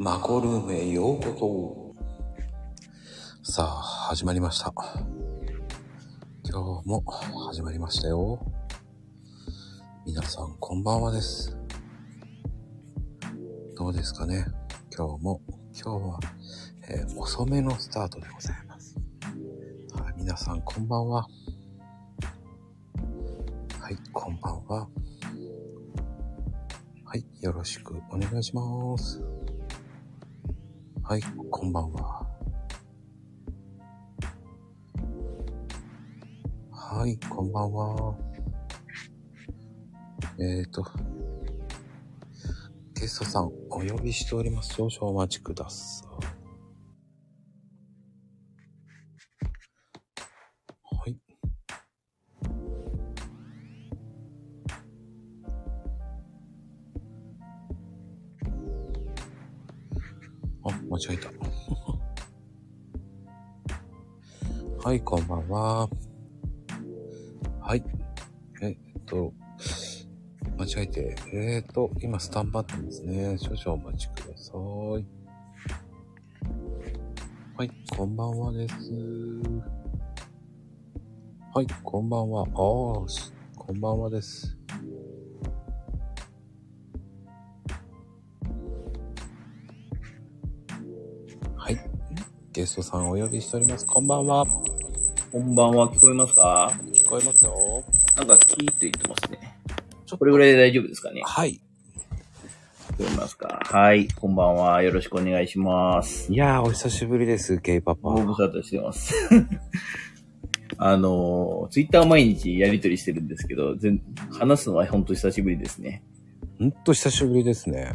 マコルームへようこそ。さあ、始まりました。今日も始まりましたよ。皆さん、こんばんはです。どうですかね？今日も、今日は、えー遅めのスタートでございます。はい、皆さん、こんばんは。はい、こんばんは。はい、よろしくお願いします。はい、こんばんは。はい、こんばんは。えーと、ゲストさんお呼びしております。少々お待ちくださ。い。はい、こんばんは。はい。えっと、間違えて、えっと、今スタンバってますね。少々お待ちください。はい、こんばんはです。はい、こんばんは。ああ、こんばんはです。はい。ゲストさんお呼びしております。こんばんは。こんばんは、聞こえますか？聞こえますよ。なんかキーって言ってますね。これぐらいで大丈夫ですかね？はい。聞こえますか？はい、こんばんは。よろしくお願いします。いやー、お久しぶりです、ゲイパパ。ご無沙汰してます。あの、ツイッター毎日やりとりしてるんですけど、全話すのは本当久しぶりですね。ほんと久しぶりですね。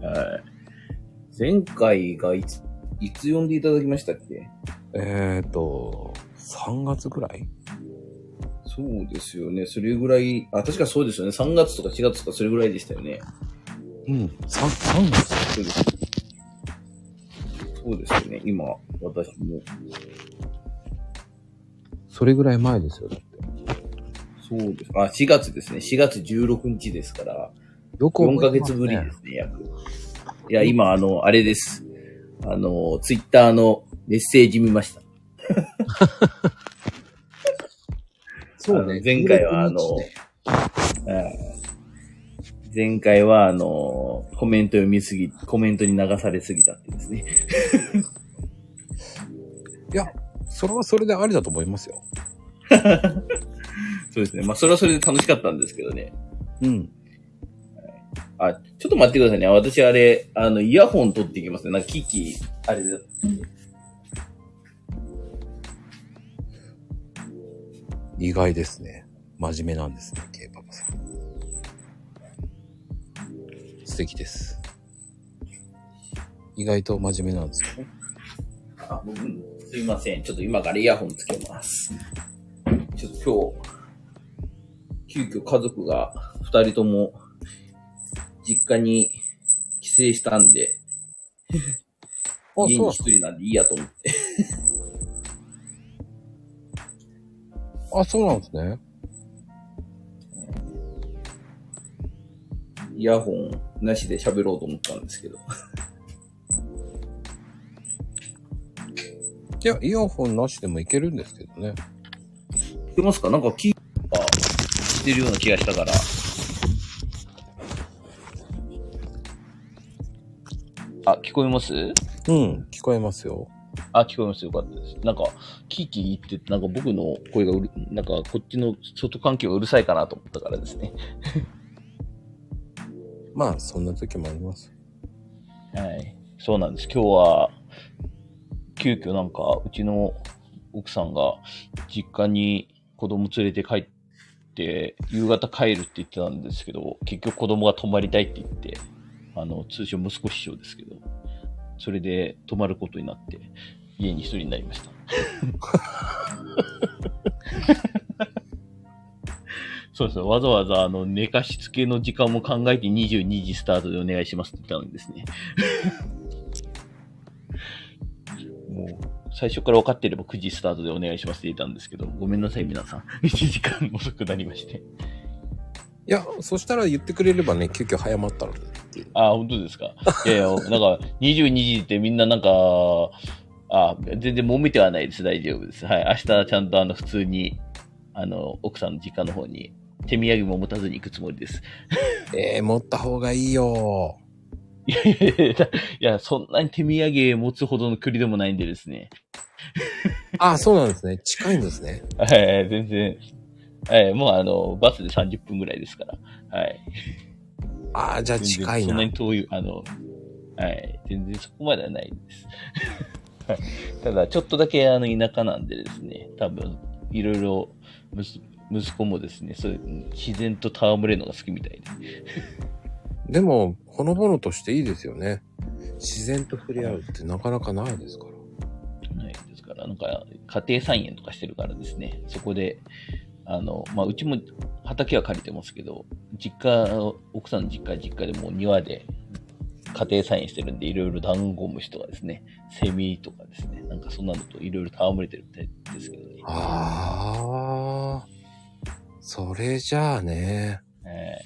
はい。前回がいつ、いつ呼んでいただきましたっけ？えーと、3月ぐらい？そうですよね。それぐらい、あ、確かそうですよね。3月とか4月とかそれぐらいでしたよね。うん、3、3月そうです。そうですよね。今、私も。それぐらい前ですよ。だってそうです。あ、4月ですね。4月16日ですから、よく4ヶ月ぶりですね、約。いや、今、あの、あれです。あの、ツイッターのメッセージ見ました。そうあの前回はあの16日ねはい前回は、あの、コメント読みすぎ、コメントに流されすぎたってですね。いや、それはそれでありだと思いますよ。そうですね。まあ、それはそれで楽しかったんですけどね。うん。あ、ちょっと待ってくださいね。私、あれ、あの、イヤホン取っていきますね。なんか、キキ、あれだ。意外ですね。真面目なんですね、ゲイパパさん。素敵です。意外と真面目なんですよね。あ、僕、すいません。ちょっと今からイヤホンつけます。ちょっと今日、急遽家族が二人とも実家に帰省したんで、あ、家に一人なんでいいやと思って。あ、そうなんですね。イヤホンなしで喋ろうと思ったんですけど。いや、イヤホンなしでもいけるんですけどね。聞けますか？なんか聞いた、してるような気がしたから。あ、聞こえます？うん、聞こえますよ。あ、聞こえます。よかったです。なんか、キーキー言ってて、なんか僕の声がうる、なんかこっちの外環境がうるさいかなと思ったからですね。まあ、そんな時もあります。はい。そうなんです。今日は、急遽なんか、うちの奥さんが実家に子供連れて帰って、夕方帰るって言ってたんですけど、結局子供が泊まりたいって言って、あの、通称息子師匠ですけど、それで泊まることになって、家に一人になりました。そうですね。わざわざ、あの、寝かしつけの時間も考えて22時スタートでお願いしますって言ったのにですね。もう、最初から分かってれば9時スタートでお願いしますって言ったんですけど、ごめんなさい、皆さん。1時間遅くなりまして。いや、そしたら言ってくれればね、急遽早まったのってっていう。あ、本当ですか？いやいや、なんか、22時ってみんななんか、あ、全然揉めてはないです。大丈夫です。はい。明日ちゃんとあの、普通に、あの、奥さんの実家の方に、手土産も持たずに行くつもりです。ええ持った方がいいよ。いやいやいやいや、そんなに手土産持つほどの距離でもないんでですね。あ、そうなんですね。近いんですね。はい、全然。はい、もうあの、バスで30分ぐらいですから。はい。ああ、じゃあ近いなそんな。に遠い、あの、はい、全然そこまではないです。はいただ、ちょっとだけあの、田舎なんでですね、多分、いろいろ、息子もですね、そういう自然と戯れるのが好きみたいで。でも、ほのぼのとしていいですよね。自然と触れ合うってなかなかないですから。はい。ですから、なんか、家庭菜園とかしてるからですね、そこで、あの、まあ、うちも畑は借りてますけど、実家、奥さんの実家は実家でもう庭で家庭菜園してるんで、いろいろダンゴムシとかですね、セミとかですね、なんかそんなのといろいろ戯れてるみたいですけどね。ああ、それじゃあね。え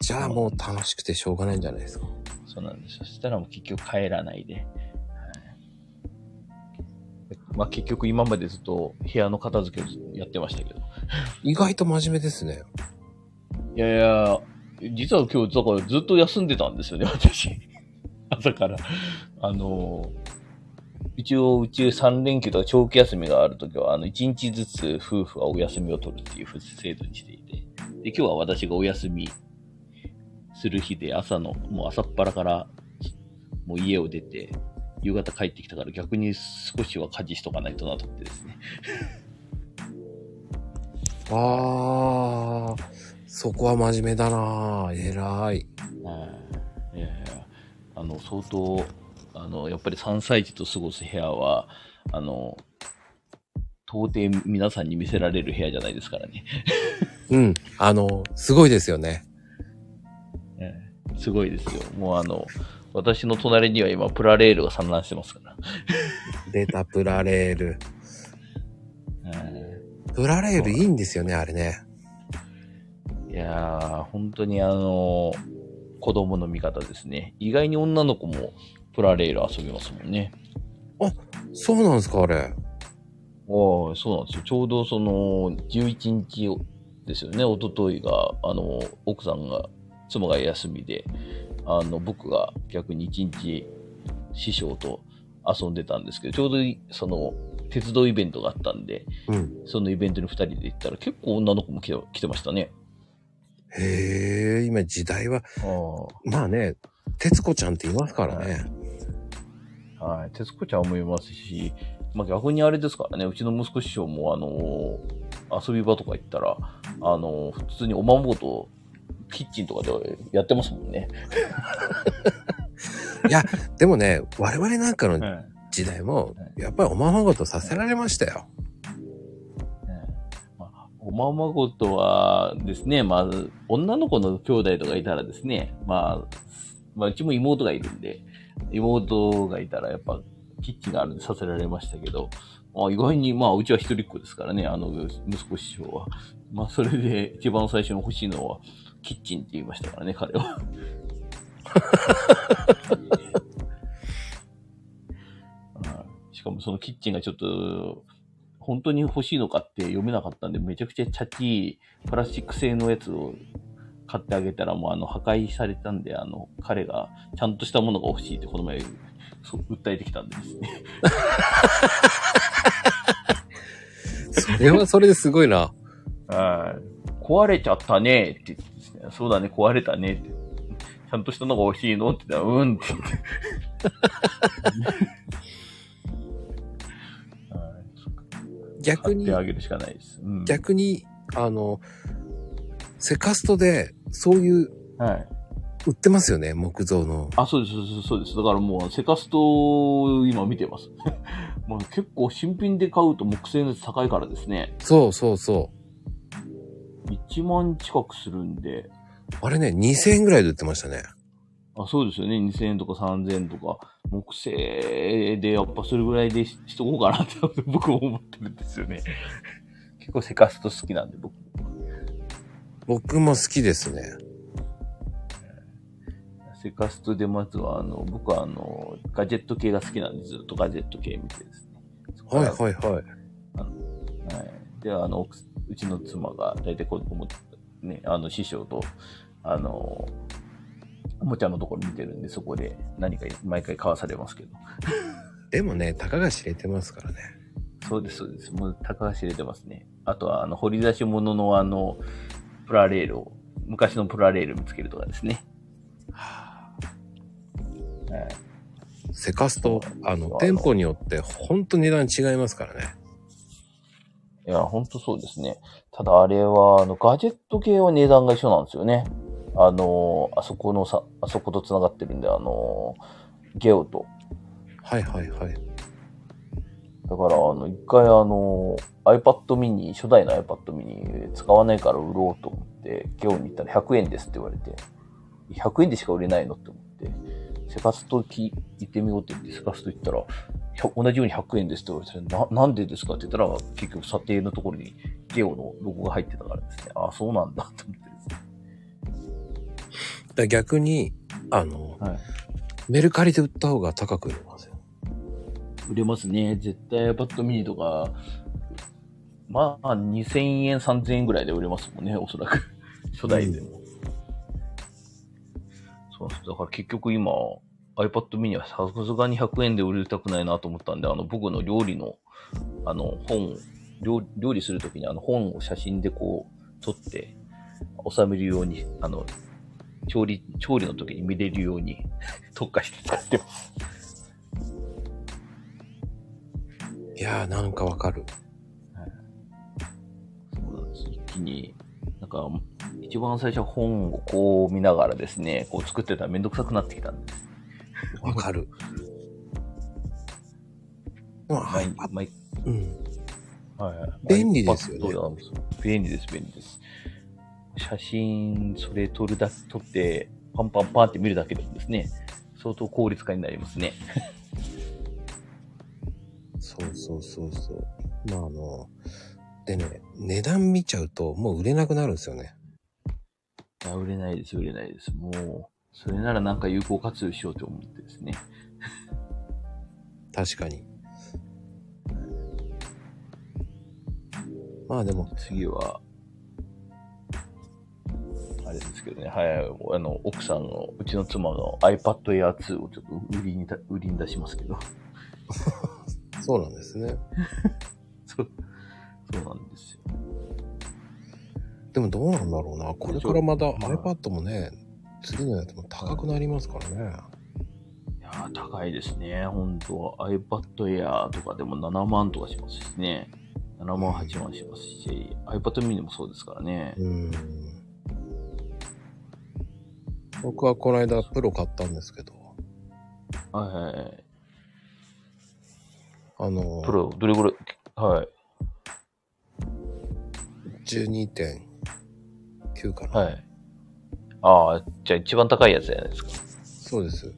じゃあもう楽しくてしょうがないんじゃないですか。ーそうなんですよ。そしたらもう結局帰らないで。はいまあ結局今までずっと部屋の片付けをやってましたけど。意外と真面目ですね。いやいや、実は今日、だからずっと休んでたんですよね、私。朝から。あの、一応、うち3連休とか長期休みがあるときは、あの、1日ずつ夫婦はお休みを取るっていう制度にしていて。で、今日は私がお休みする日で、朝の、もう朝っぱらから、もう家を出て、夕方帰ってきたから逆に少しは家事しとかないとなと思ってですね。ああ、そこは真面目だな偉い。はい。いやいや、あの、相当、あの、やっぱり3歳児と過ごす部屋は、あの、到底皆さんに見せられる部屋じゃないですからね。うん。あの、すごいですよね。ええすごいですよ。もうあの、私の隣には今、プラレールが散乱してますから。データプラレール。えプラレールいいんですよね、あれね。えいやー、本当にあの、子供の味方ですね。意外に女の子もプラレール遊びますもんね。そうなんですか、あれ。ああ、そうなんですよ。ちょうどその、11日ですよね。一昨日が、あの、奥さんが、妻が休みで、あの、僕が逆に1日、師匠と遊んでたんですけど、ちょうどいその、鉄道イベントがあったんで、うん。そのイベントに2人で行ったら結構女の子も来て来てましたね。へえ、今時代は、あまあね、徹子ちゃんって言いますからね。あ。はい。徹子ちゃんもいますし、まあ逆にあれですからね、うちの息子師匠もあの遊び場とか行ったら、あの普通におままごと、キッチンとかでやってますもんね。いや、でもね、我々なんかのはい。時代も、やっぱりおままごとさせられましたよ。まあ、おままごとはですね、まず、女の子の兄弟とかいたらですね、まあ、まあ、うちも妹がいるんで、妹がいたらやっぱ、キッチンがあるんでさせられましたけど、まあ、意外に、まあ、うちは一人っ子ですからね、あの、息子師匠は。まあ、それで一番最初に欲しいのは、キッチンって言いましたからね、彼は。はいしかもそのキッチンがちょっと、本当に欲しいのかって読めなかったんで、めちゃくちゃチャッチいプラスチック製のやつを買ってあげたら、もうあの、破壊されたんで、あの、彼がちゃんとしたものが欲しいってこの前、そう訴えてきたんですね。それはそれですごいな。はい。壊れちゃったねって言ってそうだね、壊れたねって。ちゃんとしたのが欲しいのって言ったら、うんって言って。はい逆に買って、あげるしかないです。うん、逆に、あの、セカストで、そういう、はい。売ってますよね、木造の。あ、そうです、そうです、そうです。だからもう、セカスト、今見てます。まあ結構新品で買うと木製のやつ高いからですね。そうそうそ1万近くするんで、う。あれね、2000円ぐらいで売ってましたね。あそうですよね。2000円とか3000円とか、木製でやっぱそれぐらいでししとこうかなって 僕も思ってるんですよね。結構セカスト好きなんで僕。僕も好きですね。セカストでまずは、あの、僕はあの、ガジェット系が好きなんで、ずっとガジェット系見てですね。はいはいはい。はい。で、あの、奥うちの妻が、大体子供、ね、あの、師匠と、あの、おもちゃのところ見てるんで、そこで何か毎回買わされますけど。でもね、たかが知れてますからね。そうです、そうです。もう高橋入れてますね。あとは、あの、掘り出し物のあの、プラレールを、昔のプラレール見つけるとかですね。はいセカスト、あの、店舗によってほんと値段違いますからね。いや、ほんとそうですね。ただあれは、あの、ガジェット系は値段が一緒なんですよね。あの、あそこのさ、あそこと繋がってるんで、あの、ゲオと。はいはいはい。だから、あの、一回あの、iPad mini、初代の iPad mini 使わないから売ろうと思って、ゲオに行ったら100円ですって言われて、100円でしか売れないのって思って、セカストき行ってみようって言って、セカスト行ったら、同じように100円ですって言われて、な、なんでですかって言ったら、結局査定のところにゲオのロゴが入ってたからですね、ああ、そうなんだって思ってですね。だ逆に、あの、はい。メルカリで売った方が高く売れますよ。売れますね。絶対 iPad mini とか、まあ、2000円、3000円ぐらいで売れますもんね、おそらく。初代でも。そうなんです。だから結局今、iPad mini はさすがに100円で売りたくないなと思ったんで、あの、僕の料理の、あの、本、料料理するときにあの本を写真でこう、撮って、収めるように、あの、調理、調理の時に見れるように 特化して使ってます。いやーなんかわかる。そうなんです。一気に、なんか、一番最初本をこう見ながらですね、こう作ってたらめんどくさくなってきたんです。わかる。まあ、毎毎うん。はい、便利ですよね便利です、便利です。写真、それ撮るだ、撮って、パンパンパンって見るだけでもですね、相当効率化になりますね。そうそうそうそう。まああの、でね、値段見ちゃうともう売れなくなるんですよね。いや売れないです、売れないです。もう、それならなんか有効活用しようと思ってですね。確かに。まあでも、次は、あれですけどね、はい、あの、奥さんの、うちの妻の iPad Air 2をちょっと売りにた、売りに出しますけど。そうなんですね。そう、そうなんですよ。でもどうなんだろうな。これからまだまあ iPad もね、次のやつも高くなりますからね。いやー高いですね。本当 iPad Air とかでも7万とかしますしね。7万、8万しますし、iPad mini もそうですからね。うん。僕はこの間プロ買ったんですけど、はいはいはい。あの、プロ、どれぐらい、はい。12.9かな。はい。ああ、じゃあ一番高いやつじゃないですか。そうです。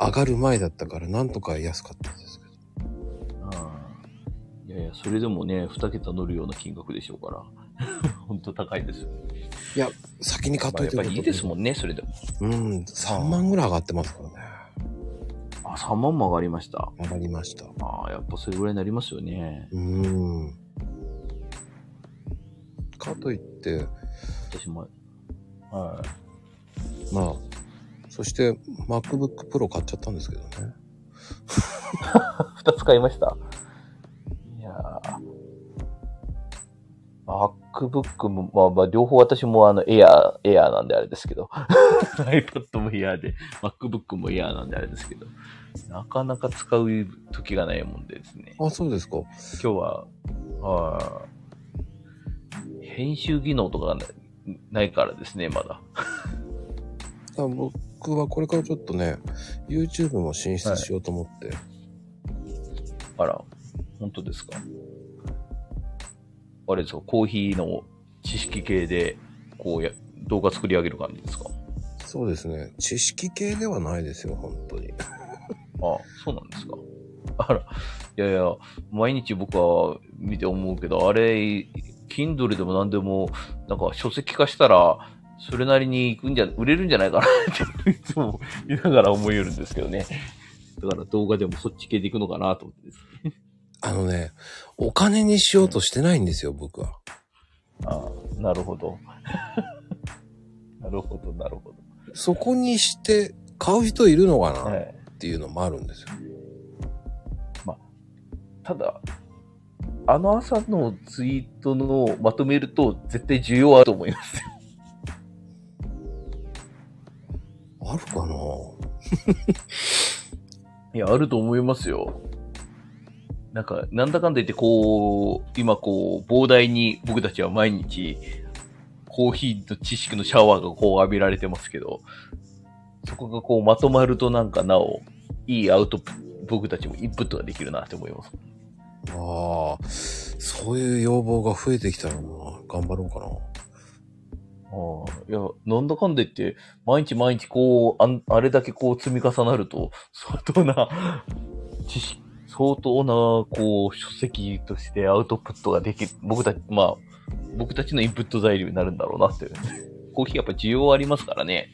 上がる前だったからなんとか安かったんですけど。ああいやいや、それでもね、2桁乗るような金額でしょうから。本当高いですよ。いや、先に買っまあ、といてやっぱりいいですもんね、それでも。うん、3万ぐらい上がってますからね。あ、3万も上がりました。上がりました。ああ、やっぱそれぐらいになりますよね。うん。かといって、私も。はまあ、そして MacBook Pro 買っちゃったんですけどね。い。2つ買いました。いやー。MacBook も、まあまあ、両方私もあの、Air、Air なんであれですけど。iPad も Air で、MacBook も Air なんであれですけど。なかなか使う時がないもんでですね。あ、そうですか。今日は、はい。編集技能とかがなないからですね、まだ。あ僕はこれからちょっとね、YouTube も進出しようと思って。あら、本当ですか？あれですか、コーヒーの知識系で、こうや、動画作り上げる感じですか？そうですね。知識系ではないですよ、本当に。あそうなんですか？あら、いやいや、毎日僕は見て思うけど、あれ、Kindle でも何でも、なんか書籍化したら、それなりに行くんじゃ、売れるんじゃないかなって、いつも見ながら思いよるんですけどね。だから動画でもそっち系で行くのかなと思ってですね。あのね、お金にしようとしてないんですよ、僕は。ああ、なるほど。なるほど、なるほそこにして買う人いるのかど。なっはい。ていうのもあるんですよ。ただ、あの朝のツイートのまとめると絶対需要あると思いますよ。あるかな？いや、あると思いますよ。なんか、なんだかんだ言って、こう、今こう、膨大に僕たちは毎日、コーヒーと知識のシャワーがこう浴びられてますけど、そこがこうまとまるとなんかなお、いいアウトプット、僕たちもインプットができるなって思います。ああ、そういう要望が増えてきたらな。頑張ろうかな。ああ、いや、なんだかんだ言って、毎日毎日こう、あんあれだけこう積み重なると、相当な知識、相当な、こう、書籍としてアウトプットができる。僕たち、まあ、僕たちのインプット材料になるんだろうなって。コーヒーやっぱ需要ありますからね。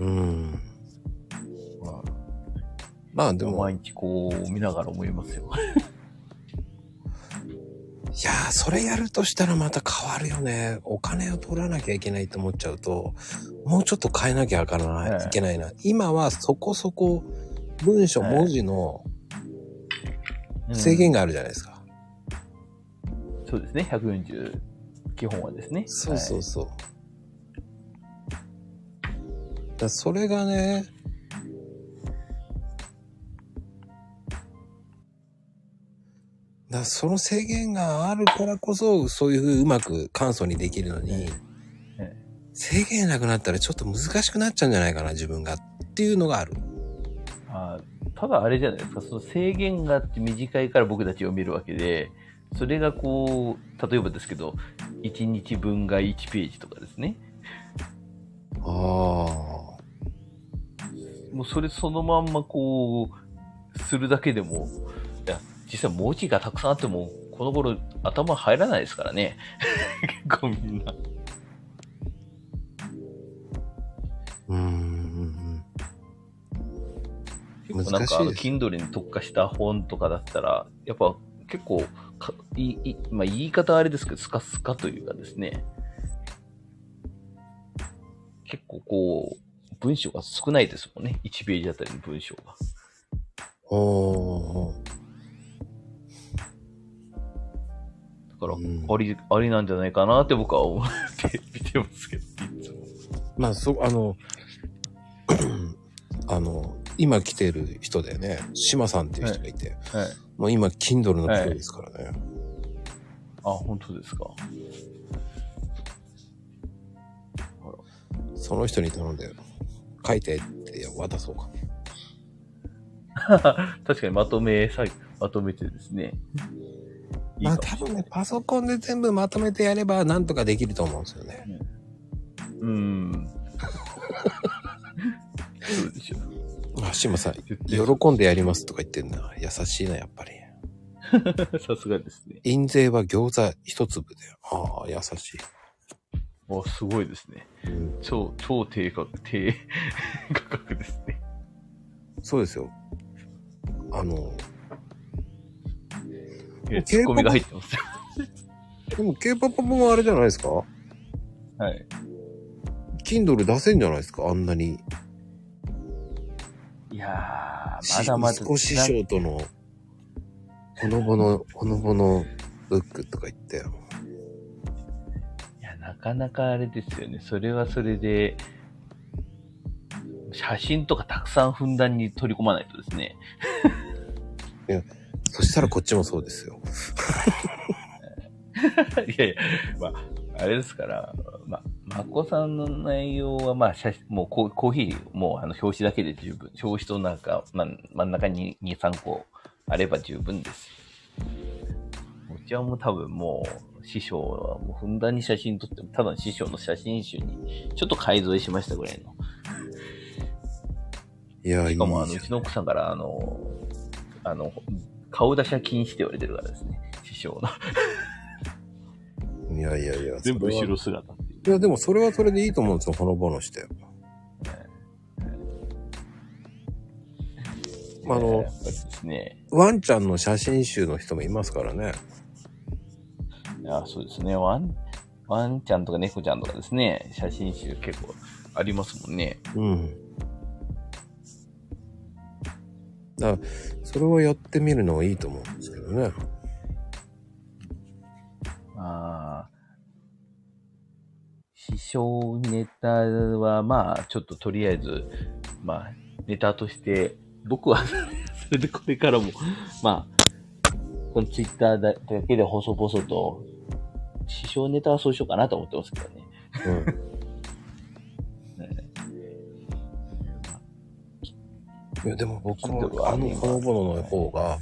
うん。まあ、まあでも、い毎日こう、見ながら思いますよ。やー、それやるとしたらまた変わるよね。お金を取らなきゃいけないと思っちゃうと、もうちょっと変えなきゃいけない,、はいいけないな。今はそこそこ文章、はい文字のうん制限があるじゃないですか。そうですね。140、基本はですね。そうそうそう。だそれがね、だその制限があるからこそ、そういうふううまく簡素にできるのに、え制限なくなったらちょっと難しくなっちゃうんじゃないかな、自分が。っていうのがある。あーただあれじゃないですか、その制限があって短いから僕たちを見るわけで、それがこう、例えばですけど、1日分が1ページとかですね。ああ。もうそれそのまんまこう、するだけでも、実際文字がたくさんあっても、この頃頭入らないですからね。結構みんな。うーん。結構なんかあの。Kindle に特化した本とかだったら、やっぱ結構かいい、まあ、言い方はあれですけど、スカスカというかですね、結構こう、文章が少ないですもんね。1ページあたりの文章が。おー。から、うんあり、ありなんじゃないかなって僕は思って 見てますけど。まあ、そ、あの、あの、今来てる人だよね。島さんっていう人がいて。はい。もう今、Kindle のプロですからね。あ、本当ですか。その人に頼んで、書いてって渡そうか。確かにまとめ、さまとめてですね。まあ多分ね、パソコンで全部まとめてやればなんとかできると思うんですよね。うーん。そうでしょう。あ、島さん、喜んでやりますとか言ってんだ。優しいな、やっぱり。さすがですね。印税は餃子一粒で。ああ、優しい。お、すごいですね。うん、超、超低価格、低価格ですね。そうですよ。あの、いやツッコミが入ってますよ。でも K-POP もあれじゃないですか？はい。Kindle 出せんじゃないですか？あんなに。いやー、ましだまだ。少しショートの、ほのぼの、ほのぼのブックとか言って。いや、なかなかあれですよね。それはそれで、写真とかたくさんふんだんに取り込まないとですね。そしたらこっちもそうですよ。いやいや、まあ、あれですから、まあ、まこさんの内容は、まあ、写真、もうコーコーヒー、もうあの表紙だけで十分。表紙となんか、まあ、真ん中に2、3個あれば十分です。うちはもう多分もう、師匠はもうふんだんに写真撮って、ただの師匠の写真集に、ちょっと改造しましたぐらいの。いや、いいしかも、あの、うちの奥さんから、あの、あの、顔出しは禁止って言われてるからですね、師匠の。ん。いやいやいや。全部後ろ姿っていう。いや、でもそれはそれでいいと思うんですよ、ほのぼのして。あのね。ワンちゃんの写真集の人もいますからね。いや、そうですね。ワン、ワンちゃんとか猫ちゃんとかですね、写真集結構ありますもんね。うん。だから、それをやってみるのはいいと思うんですけどね。ああ。師匠ネタは、まあ、ちょっととりあえず、まあ、ネタとして、僕は、それでこれからも、まあ、このツイッターだけで細々と、師匠ネタはそうしようかなと思ってますけどね。うん。いや、でも僕もあのほのぼのの方が、は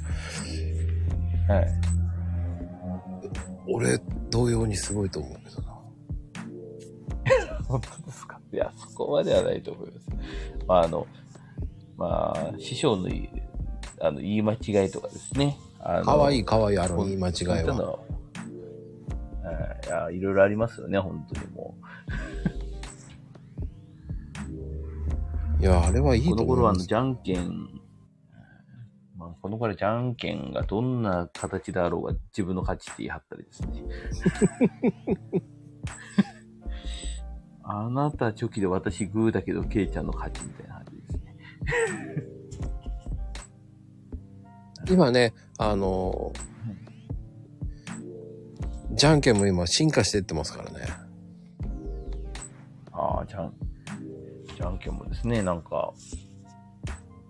い。俺同様にすごいと思うけどな。本当ですか？いや、そこまではないと思います。まあ、あの、まあ、師匠の言いあの言い間違いとかですね。かわいいかわいい、あの言い間違いは。いいや、いろいろありますよね、本当にもいや、あれはいいう。ことの頃は、あの。じゃんけん、まあ、この頃じゃんけんがどんな形であろうが自分の勝ちって言い張ったりですね。あなたチョキで私グーだけど、ケイちゃんの勝ちみたいな感じですね。今ね、あの、じゃんけんも今進化していってますからね。ああ、じゃん、じゃんけんもですね、なんか、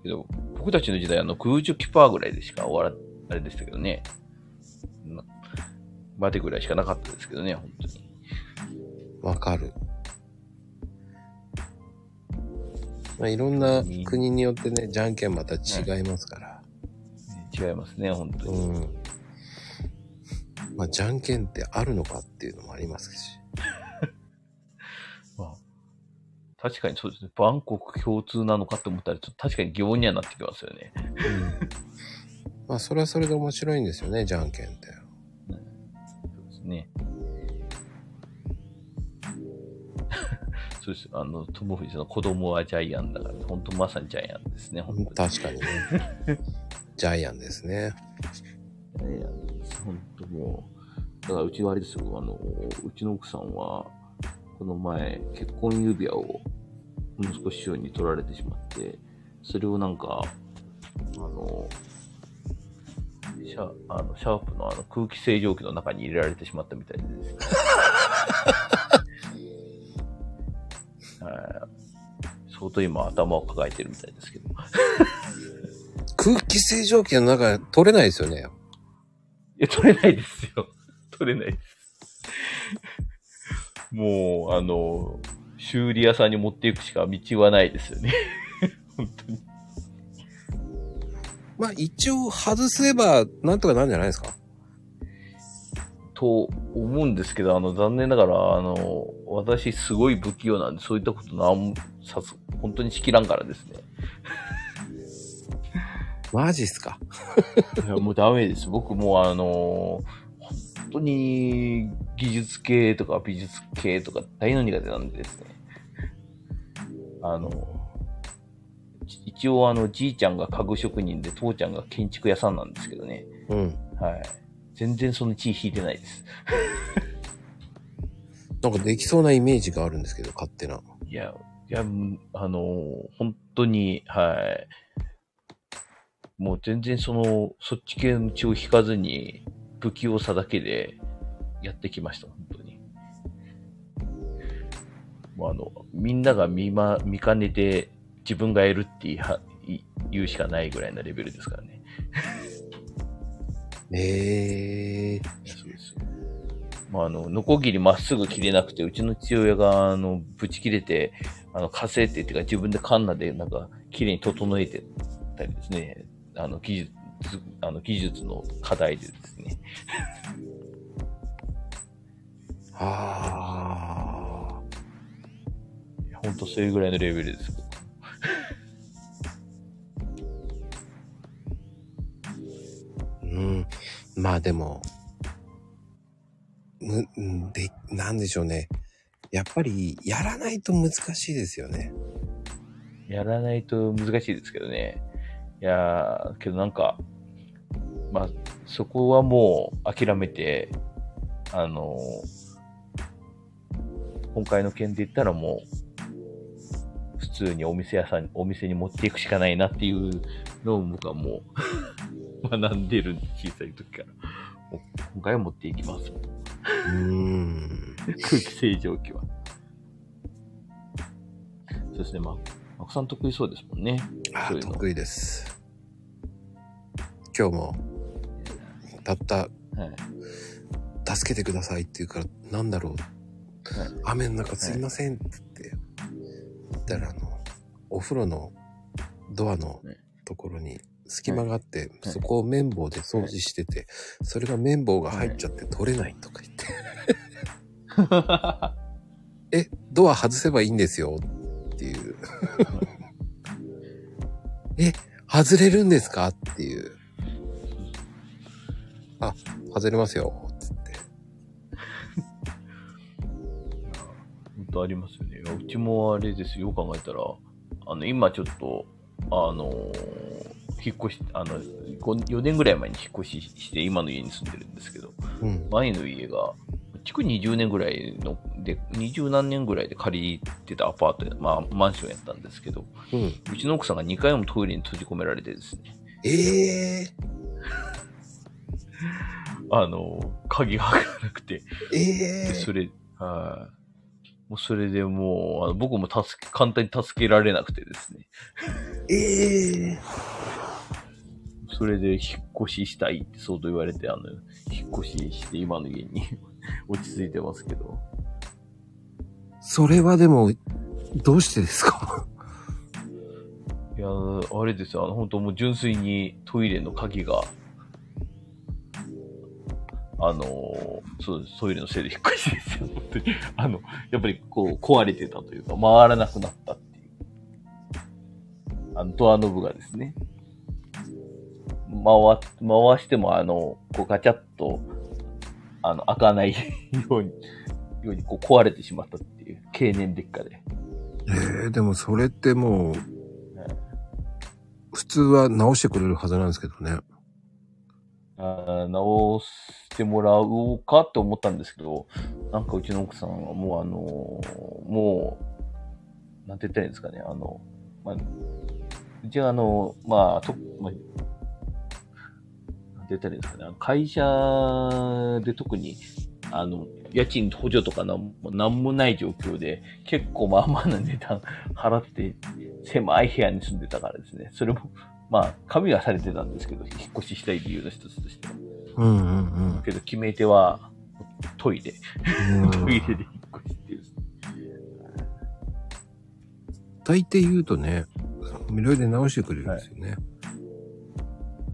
けど、僕たちの時代、あの、空中キパーぐらいでしか終わら、あれでしたけどね。なバテぐらいしかなかったですけどね、本当に。わかる。まあ、いろんな国によってね、じゃんけんまた違いますから。違いますね、本当に。うん。まあ、じゃんけんってあるのかっていうのもありますし。まあ確かにそうですね。バンコク共通なのかって思ったら、ちょっと確かに疑問にはなってきますよね。うん。まあ、それはそれで面白いんですよね、じゃんけんって。そうですね。そうです。あの、ともふじさんの子供はジャイアンだから、本当まさにジャイアンですね、本当に。確かにね。ジャイアンですね。ジャイアンです。本当もう。だからうちはあれですよ、あの、うちの奥さんは、この前、結婚指輪を息子師匠に取られてしまって、それをなんか、あの、シャあのシャープのあの空気清浄機の中に入れられてしまったみたいでですね。はい相当今頭を抱えてるみたいですけど。空気清浄機の中取れないですよね。いや、取れないですよ。取れないです。もう、あの、修理屋さんに持っていくしか道はないですよね。本当に。まあ一応外せばなんとかなるんじゃないですか？と思うんですけど、あの、残念ながら、あの、私すごい不器用なんで、そういったことなんもさす、本当にしきらんからですね。マジっすか？いや、もうダメです。僕もうあの、本当に技術系とか美術系とか大の苦手なんでですね。あの、い一応あの、じいちゃんが家具職人で、父ちゃんが建築屋さんなんですけどね。うん。はい。全然その地位引いてないです。なんかできそうなイメージがあるんですけど、勝手な。いや、いや、うんあの、本当に、はい。もう全然その、そっち系の血を引かずに、不器用さだけでやってきました、本当に。もうあの、みんなが見ま、見かねて自分がやるって言うしかないぐらいなレベルですからね。ええそうですよ。まあ、あの、ノコギリまっすぐ切れなくて、うちの父親が、あの、ぶち切れて、あの、稼いって言ってから自分でカンナで、なんか、綺麗に整えてたりですね。あの、技術、あの、技術の課題でですね。あほんとそれぐらいのレベルです。うん。まあでも、難む、うんで、なんでしょうね。やっぱり、やらないと難しいですよね。やらないと難しいですけどね。いやー、けどなんか、まあ、そこはもう諦めて、あのー今回の件で言ったらもう、普通にお店屋さん、お店に持っていくしかないなっていうのを僕はもう 学んでる小さい時から。今回は持っていきます。うーん。空気清浄機は。そうですね、まあ、マクさん得意そうですもんね。あ得意です。今日も、たった、はい。助けてくださいって言うから、なんだろう。はい雨の中すいませんって言って、言ったらあの、お風呂のドアのねところに隙間があって、いそこを綿棒で掃除してて、それが綿棒が入っちゃって取れないとか言って、え、ドア外せばいいんですよっていう。え、外れるんですかっていう。あ、外れますよ。つって。本当ありますよね。うちもあれですよ、考えたら、あの、今ちょっと、あのー引っ越し、あの、4年ぐらい前に引っ越しして、今の家に住んでるんですけど、うん。前の家が、築20年ぐらいの、で、20何年ぐらいで借りてたアパート、まあ、マンションやったんですけど、うん。うちの奥さんが2回もトイレに閉じ込められてですね、ええあの、鍵が開かなくて、ええでそれ、はい。もうそれでもう、あの僕も助け、簡単に助けられなくてですね。ええそれで引っ越ししたいって相当言われて、あの、引っ越しして今の家に 落ち着いてますけど。それはでも、どうしてですか？いやー、あれですよ、あの、本当もう純粋にトイレの鍵が、あのーそうです、トイレのせいで引っ越しですよ、本当に。あの、やっぱりこう、壊れてたというか、回らなくなったっていう。あの、ドアノブがですね。回、回しても、あの、こうガチャッと、あの、開かないように、ようにこう壊れてしまったっていう、経年劣化で。ええでもそれってもう、普通は直してくれるはずなんですけどね。あ直してもらおうかって思ったんですけど、なんかうちの奥さんはもうあのもう、なんて言ったらいいんですかね、あの、まあ、うちはあの、まあ、と、まあ、なんて言ったらいいんですかね、会社で特に、あの、家賃補助とかなんなんもない状況で、結構まあまあな値段払って、狭い部屋に住んでたからですね、それも、まあ、紙はされてたんですけど、引っ越ししたい理由の一つとしては。うんうんけど、決め手は、トイレ。うん。トイレで引っ越しっていう。大抵言うとね、無料で直してくれるんですよね。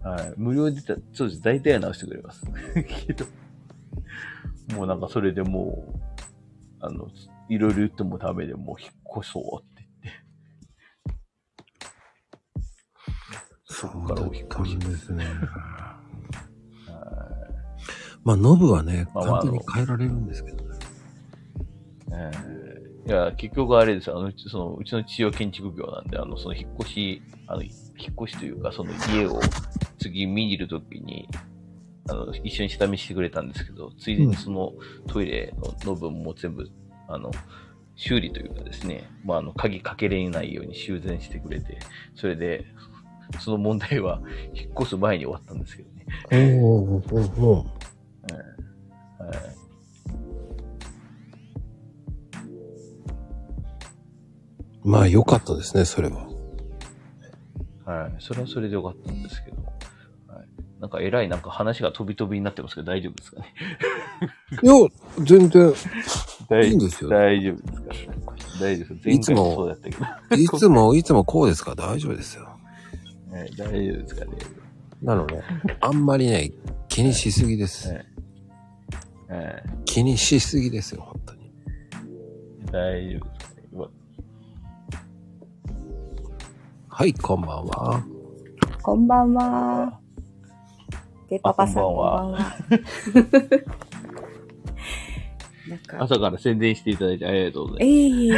はい。無料でた、そうです。大体は直してくれます。けど、もうなんかそれでもう、あの、いろいろ言ってもダメでもう引っ越そうそうこからお引っ越しですね。まあ、ノブはね、まあまあ簡単に変えられるんですけどね。えーいや、結局あれですよ。あの、うちその、うちの父は建築業なんで、あの、その引っ越し、あの、引っ越しというか、その家を次見にいるときに、あの、一緒に下見してくれたんですけど、ついでにそのトイレの部分も全部、あの、修理というかですね、まあ、あの、鍵かけれないように修繕してくれて、それで、その問題は 引っ越す前に終わったんですけどね。おおおおはいまあ、良かったですね、それは。はい。それはそれでよかったんですけど。はい。なんか偉い、なんか話が飛び飛びになってますけど大丈夫ですかね？いや、全然、大いいんですよ大丈夫ですか大丈夫です。前いつも。いつも、いつもこうですか？ら大丈夫ですよ。はい、大丈夫ですかね。なので、あんまりね、気にしすぎです。はい。はい。気にしすぎですよ、本当に。大丈夫ですかね。はい、こんばんは。こんばんは。で、パパさん、あこんばんは 朝から宣伝していただいてありがとうござえい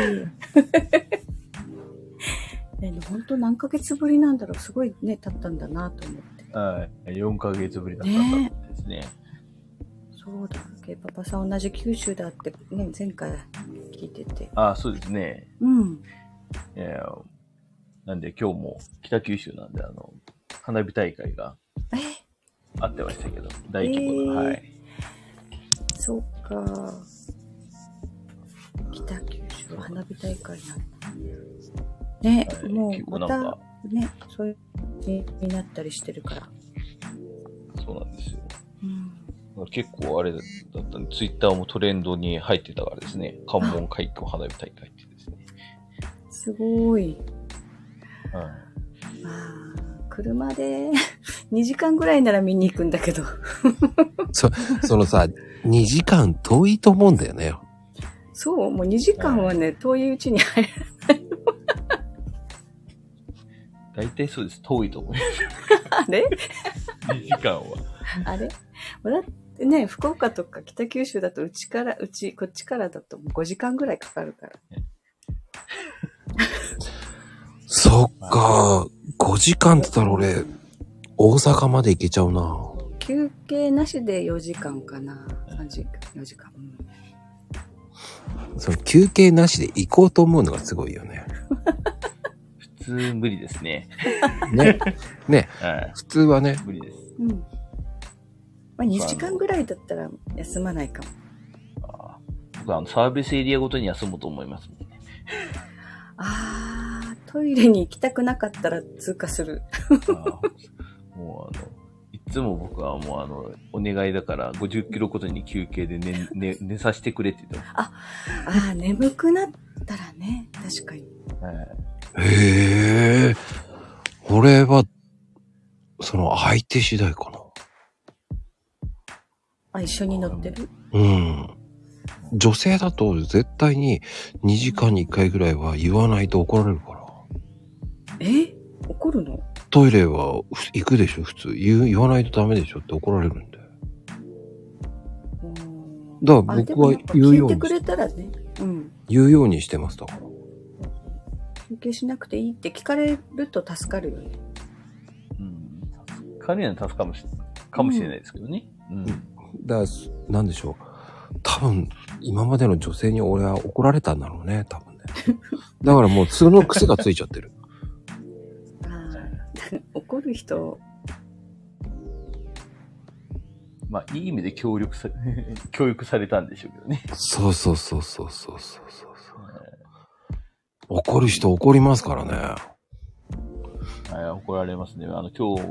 えね、本当何ヶ月ぶりなんだろう。すごいね、経ったんだなと思って。はい。4ヶ月ぶりだったんですね。そうだ。ケイパパさん同じ九州だってね、前回聞いてて。あそうですね。うん。えーなんで今日も北九州なんで、あの、花火大会がえ？あってましたけど、大規模な、えーはい。そうか。北九州は花火大会なんだ。ね、はいも結うまた構なんか、ね、そういうにになったりしてるから。そうなんですよ。うん。結構あれだったんで、ツイッターもトレンドに入ってたからですね、関門海峡花火大会ってですね。すごい。はいまあ、車で 2時間ぐらいなら見に行くんだけど。そ、そのさ、2時間遠いと思うんだよね。そう、もう2時間はね、遠いうちに入る。大体そうです。遠いと思います。あれ？2時間は。あれ？だってね、福岡とか北九州だとうちから、うち、こっちからだともう5時間ぐらいかかるから。そっか、5時間って言ったら俺、大阪まで行けちゃうな。休憩なしで4時間かな。3時間、4時間。うんその休憩なしで行こうと思うのがすごいよね。普通無理ですね。ね。ね。はい。普通はね、無理です。うん。まあ、2時間ぐらいだったら休まないかも。あー僕はあのサービスエリアごとに休もうと思いますもんね。あー、トイレに行きたくなかったら通過する。あーもうあの、いつも僕はもうあの、お願いだから50キロごとに休憩で寝、寝、寝させてくれって言ってあー、眠くなったらね、確かに。ます。はいへえ。俺は、その相手次第かな。あ、一緒に乗ってる？うん。女性だと絶対に2時間に1回ぐらいは言わないと怒られるから。え？怒るの？トイレはふ行くでしょ普通。言う、言わないとダメでしょって怒られるんで。うんだから僕は言うように聞いてくれたらね。うん。言うようにしてますだから。研究しなくていいって聞かれると助かるよね。うん。助かるよね、助かるしかもしれないですけどね。うん。うん、だから、なんでしょう。多分、今までの女性に俺は怒られたんだろうね、多分ね。だからもう、通の癖がついちゃってる。怒る人まあ、いい意味で協力さ、教育されたんでしょうけどね。そうそうそうそうそうそうそう。怒る人怒りますからね。はい、怒られますね。あの、今日、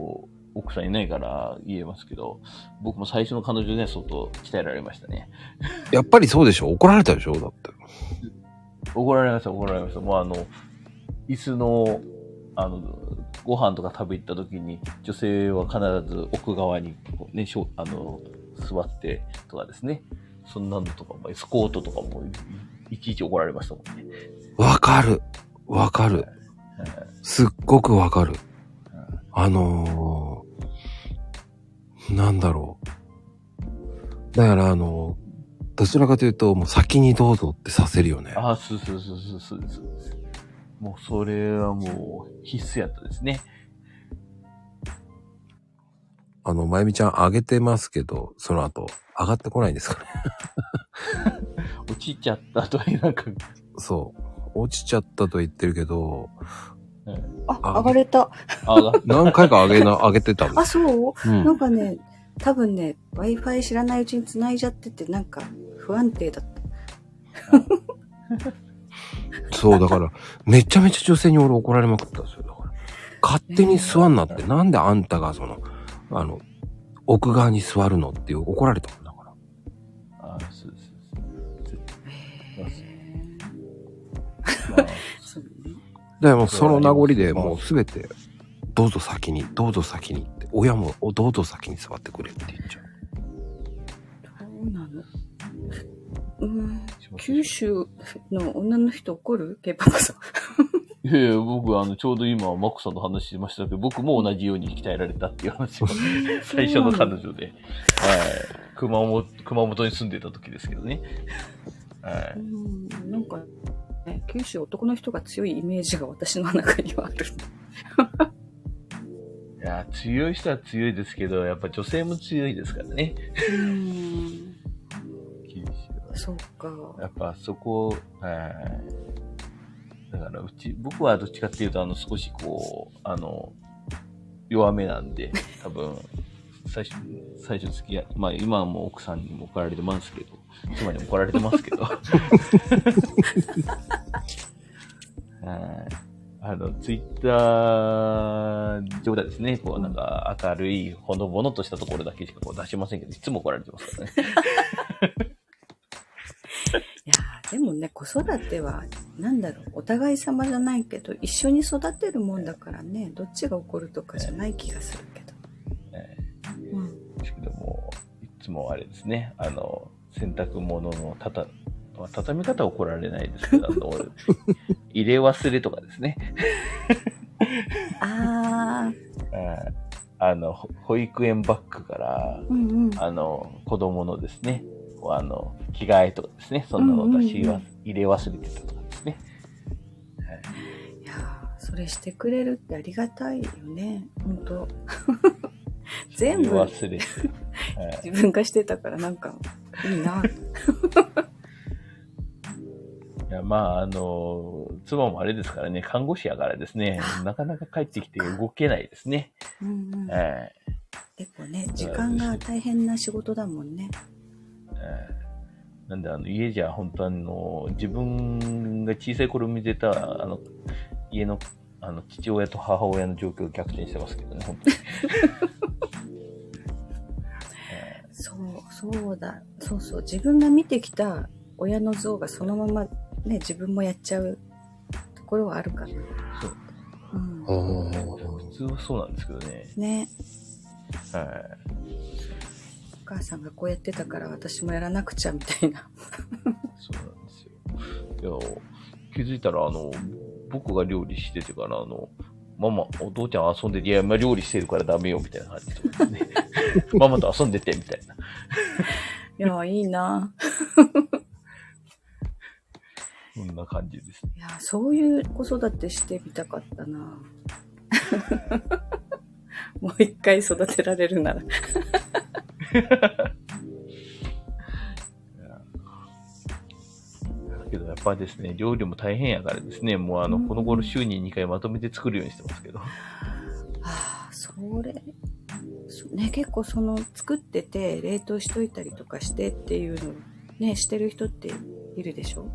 奥さんいないから言えますけど、僕も最初の彼女ね、相当鍛えられましたね。やっぱりそうでしょ？怒られたでしょ？だって。怒られました、怒られました。もうあの、椅子の、あの、ご飯とか食べ行った時に、女性は必ず奥側にね、しょあの、座ってとかですね。そんなのとかも、スコートとかもいいちいち怒られましたもんね。わかる。わかる。すっごくわかる。あのー、なんだろう。だからあのー、どちらかというと、もう先にどうぞってさせるよね。ああ、そうそうそうそうそうもうそれはもう必須やったですね。あの、まゆみちゃん上げてますけど、その後、上がってこないんですかね。落ちちゃったというなんか、そう。落ちちゃったと言ってるけど、あ、あ上がれた。何回か上げな、上げてたんであ、す。そう？うんなんかね、多分ね、Wi-Fi 知らないうちに繋いじゃってて、なんか不安定だった。そう、だから、めちゃめちゃ女性に俺怒られまくったんですよ。だから勝手に座んなって、なんであんたがその、あの、奥側に座るのっていう怒られたでもうその名残でもうすべて、どうぞ先に、どうぞ先にって、親もおどうぞ先に座ってくれって言っちゃう。そうなの？うん、九州の女の人怒る？ケイパパさん。いやいや、僕、あの、ちょうど今、マコさんと話してましたけど、僕も同じように鍛えられたっていう話を、最初の彼女で、はい。熊本、熊本に住んでた時ですけどね。はうい。ん、なんか、ね、九州男の人が強いイメージが私の中にはある。いや、強い人は強いですけど、やっぱ女性も強いですからね。うん。九州は。そうか。やっぱそこ、はい。だからうち、僕はどっちかっていうと、あの、少しこう、あの、弱めなんで、多分、最初、最初付き合い、まあ今はもう奥さんにも怒られてますけど、妻にも怒られてますけど。はい。あの、ツイッター上ではですね、こうなんか明るい、ほのぼのとしたところだけしかこう出しませんけど、いつも怒られてますからね。いやーでもね、子育ては、なんだろう、お互い様じゃないけど、一緒に育てるもんだからね、どっちが怒るとかじゃない気がするけど。えうん。ですけども、いつもあれですね、あの、洗濯物のたた、まあ畳み方は怒られないですけど、あの、入れ忘れとかですね。あえー あの、ほ保育園バッグからー、、うんうん。あの、子供のですね、あの、着替えとかですね、そんなの出しわ、うんうんうん入れ忘れてたとかですね。いやーそれしてくれるってありがたいよね、本当全部忘れて。はい自分がしてたからなんか、いいな。いや、まあ、あの、妻もあれですからね、看護師やからですね、なかなか帰ってきて動けないですね。うんうん。え結構ね、時間が大変な仕事だもんね。えええなんで、あの、家じゃ本当あの、自分が小さい頃見てた、あの、家の、あの、父親と母親の状況を逆転してますけどね、本当に。え そう、そうだ。そうそう。自分が見てきた親の像がそのままね、自分もやっちゃうところはあるかな。えそう。うん。普通はそうなんですけどね。ね。はお母さんがこうやってたから私もやらなくちゃみたいな。い。そうなんですよ。いや、気づいたら、あの、僕が料理しててから、あの、ママ、お父ちゃん遊んでて、いや、まあ、料理してるからダメよ、みたいな感じですね。ママと遊んでて、みたいな。いや、いいな。そんな感じですね。いや、そういう子育てしてみたかったな。もう一回育てられるなら。ぱですね、料理も大変やからですね、もうあの、うんこの頃週に2回まとめて作るようにしてますけど。ああ、それ、そね、結構その作ってて冷凍しといたりとかしてっていうのね、してる人っているでしょ？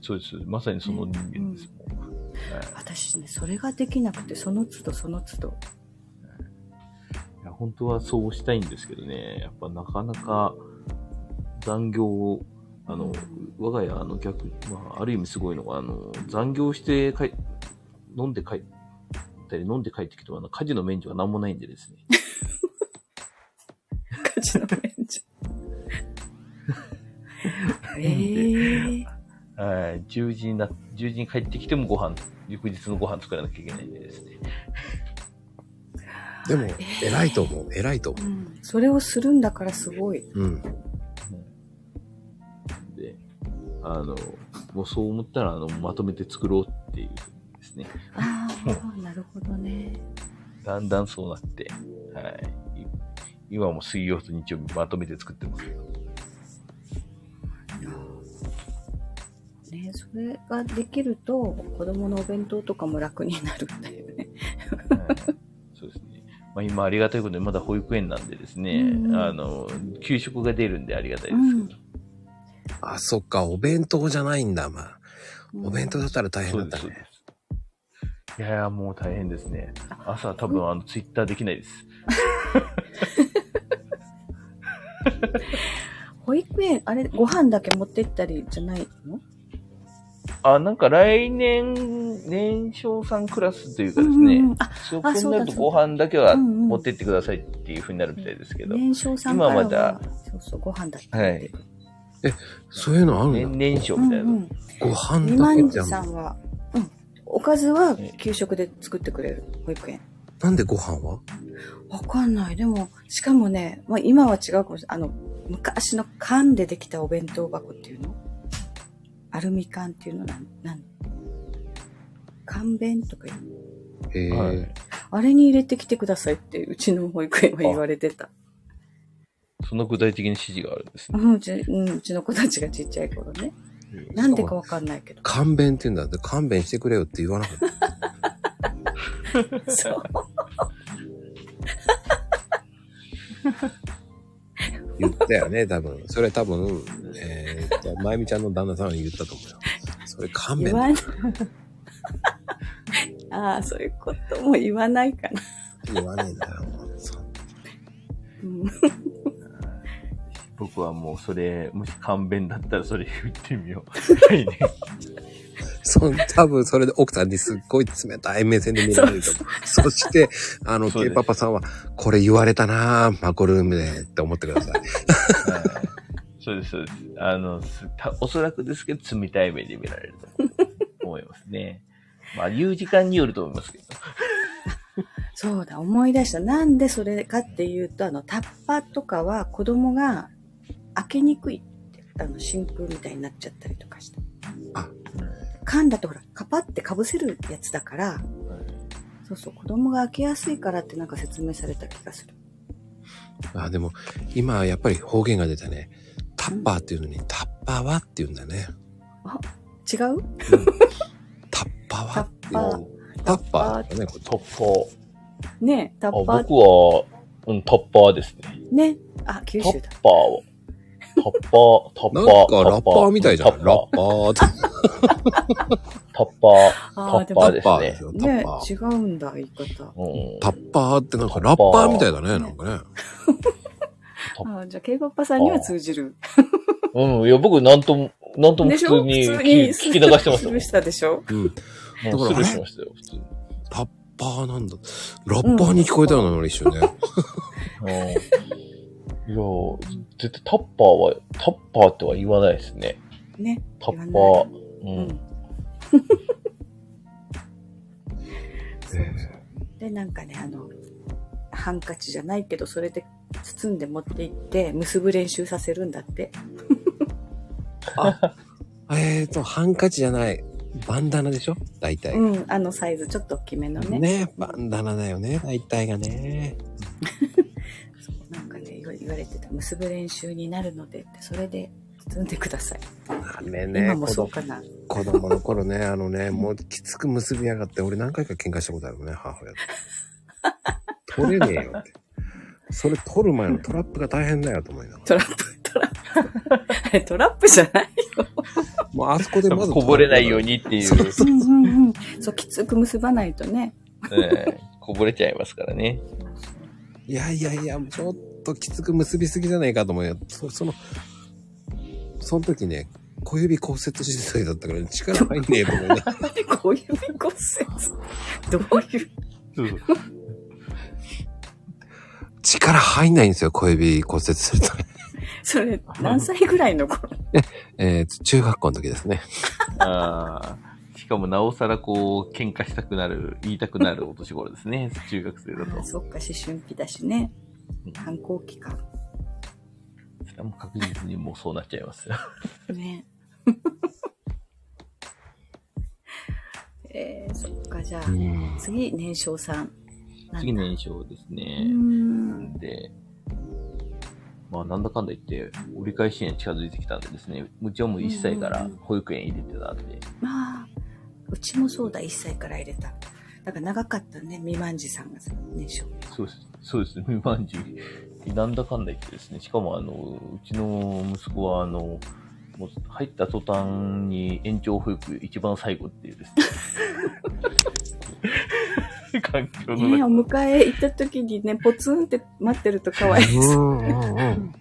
そうです。まさにその人間ですもん。はい私ね、それができなくて、その都度その都度。いや本当はそうしたいんですけどね、やっぱなかなか残業を、あの、我が家、あの逆、まあ、ある意味すごいのが、あの、残業して帰、飲んで帰ったり、飲んで帰ってきても、あの、家事の免除が何もないんでですね。家事の免除。ええはい、10時にな、10時に帰ってきてもご飯、翌日のご飯作らなきゃいけないんでですね。でも、偉いと思う。偉いと思うん。それをするんだからすごい。う。うん。あの、もうそう思ったら、あの、まとめて作ろうっていうですね。ああ、なるほどね。だんだんそうなって、はい。い今も水曜と日曜日まとめて作ってますけど。ね、それができると、子供のお弁当とかも楽になるんだよね。はいそうですね。まあ、今ありがたいことでまだ保育園なんでですね、うんうんあの、給食が出るんでありがたいですけど。あ、そっか、お弁当じゃないんだ、まあ。お弁当だったら大変だったね。いやいや、もう大変ですね。朝多分あの、ツイッターできないです。保育園、あれ、ご飯だけ持ってったりじゃないの？あ、なんか来年、年少さんクラスというかですね、うんうんうんあ、そこにそうだなるとご飯だけはうんうん持ってってくださいっていう風になるみたいですけど、年少さんからは今まだそうそう、ご飯だけ。はい。そういうのある年んだ。年少みたいな。うんうん。ご飯だけじゃん。さんは、うん。おかずは給食で作ってくれる、保育園。なんでご飯は？わかんない。でも、しかもね、まあ今は違うかもしれない。あの、昔の缶でできたお弁当箱っていうの？アルミ缶っていうの？なん、なん、缶弁とかいう。へえ、はい。あれに入れてきてくださいって、うちの保育園は言われてた。そんな具体的に指示があるんですね。うん、うち、うん、うちの子たちがちっちゃい頃ね。なんでかわかんないけど。勘弁って言うんだって、勘弁してくれよって言わなかった。そう。言ったよね、多分。それ多分、えー、と、まゆみちゃんの旦那さんは言ったと思うよ。それ勘弁言わない。ああ、そういうことも言わないかな。言わねえんだよ。そううん、僕はもうそれ、もし勘弁だったらそれ言ってみよう。はいね。そ多分それで奥さんにすっごい冷たい目線で見られると思う。そして、あの、ケイパパさんは、これ言われたなぁ、マコルームでって思ってください。はいそうです、そうです。あの、おそらくですけど、冷たい目で見られると思いますね。まあ、言う時間によると思いますけど。そうだ、思い出した。なんでそれかっていうと、あの、タッパーとかは子供が開けにくいって、あの、真空みたいになっちゃったりとかして。あ缶だとほら、カパって被せるやつだから、そうそう、子供が開けやすいからってなんか説明された気がする。あ、でも、今やっぱり方言が出たね。タッパーっていうのに、タッパーはって言うんだね。違う？タッパーはっていうタッパの。タッパーだね、こっちタッパー。ねえ、タあッパー僕は、うん、タッパーですね。ね。あ、九タッ州だ。パーは。タッパー、タッパー。なんかラッパーみたいじゃん。ラッパパーって。ー、タッパー、タッパータッパーでですすよ、タッねパー。違うんだ、言い方。うん。タッパーってなんかラッパーみたいだね、なんかね。あーじゃあ、ケイパッパさんには通じる。うん、いや、僕、なんとも、なんとも普通に聞聞き流してましたもん。スルーしたでしょ？うん。もうだからスルーしましたよ、普通に。タッパーなんだ。ラッパーに聞こえたよな、俺一瞬ね。うん。いや、絶対タッパーは、タッパーっては言わないですね。ね。タッパー。う。うんん。で、なんかね、あの、ハンカチじゃないけど、それで包んで持って行って、結ぶ練習させるんだって。えーと、ハンカチじゃない。バンダナでしょ？大体。うん、あのサイズ、ちょっと大きめのね。ねバンダナだよね、大体がね。言われてた。結ぶ練習になるのでって、それで包んでください。あれね、今もそうかな。子供の頃ね、あのね、もうきつく結びやがって、俺何回か喧嘩したことあるね、母親と。取れねえよって。それ取る前のトラップが大変だよと思いながら。トラップ、トラップ。トラップじゃないよ。もうあそこでまずこぼれないようにっていう、そうそううんうんうん。そう、きつく結ばないとね。ええこぼれちゃいますからね。いやいやいや、ちょっときつく結びすぎじゃないかと思うよ。そその、その時ね、小指骨折してた時だったから力入んねえと思うね。小指骨折？どういう？力入んないんですよ、小指骨折するとね。それ、何歳ぐらいの頃えー、中学校の時ですね。ああ。しかもなおさらこう、喧嘩したくなる、言いたくなるお年頃ですね。中学生だとあ。そっか、思春期だしね。反抗期か。それはもう確実にもうそうなっちゃいますよ。ね。えー、そっか、じゃあ、うん。次、年少さん。次年少ですうね。ん。で、まあなんだかんだ言って、折り返しに近づいてきたんでですね、うちはもう1歳から保育園入れてたんで、まあ、うちもそうだ、1歳から入れた。だから長かったね、未満児さんがさ、年少。そうです。そうですね、未満児。なんだかんだ言ってですね、しかもあの、うちの息子はあの、もう入った途端に延長保育一番最後っていうですね。環境のねお中迎え行った時にね、ポツンって待ってるとかわいそう。うんうんうん。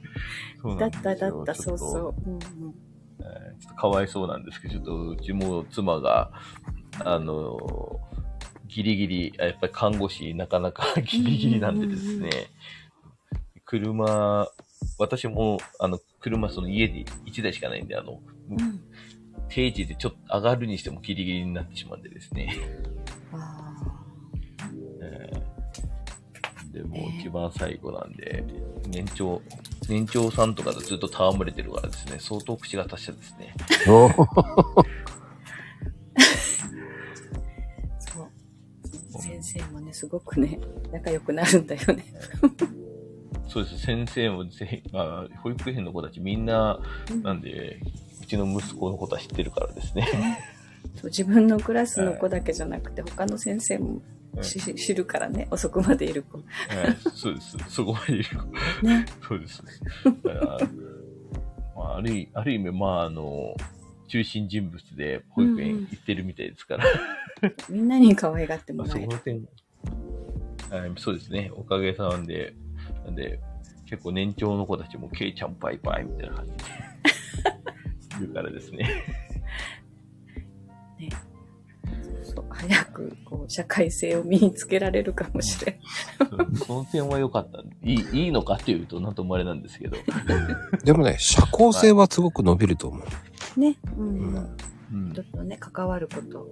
そうだった、だった、そうそう。うんうんえーちょっとかわいそうなんですけど、ちょっとうちも妻が、あの、ギリギリ、あやっぱり看護師なかなかギリギリなんでですね、車、私も、あの、車その家で1台しかないんで、あの、うん。定時でちょっと上がるにしてもギリギリになってしまうんでですね。あえーで、もう一番最後なんで、年長、年長さんとかとずっと戯れてるからですね、相当口が達者ですね。先生もね、すごくね、仲良くなるんだよね。そうです。先生もぜひ、まあ、保育園の子たちみんな、なんで、うちの息子のことは知ってるからですね。そう自分のクラスの子だけじゃなくて、他の先生もし知るからね、遅くまでいる子。はい、そうです。そこまでいる。ね。そうです。だからまあ、ある意味、まあ、あの、中心人物で保育園行ってるみたいですから。みんなに可愛がってもまあ、らえる。はい、そうですね。おかげさんで、なんで、結構年長の子たちも、ケイちゃんバイバイみたいな感じで言うからですね。そう早くこう社会性を身につけられるかもしれん。そその点は良かった。いい、いいのかっていうと、なんともあれなんですけど。でもね、社交性はすごく伸びると思う。ね。うん。うんうん。ちょっとね、関わること。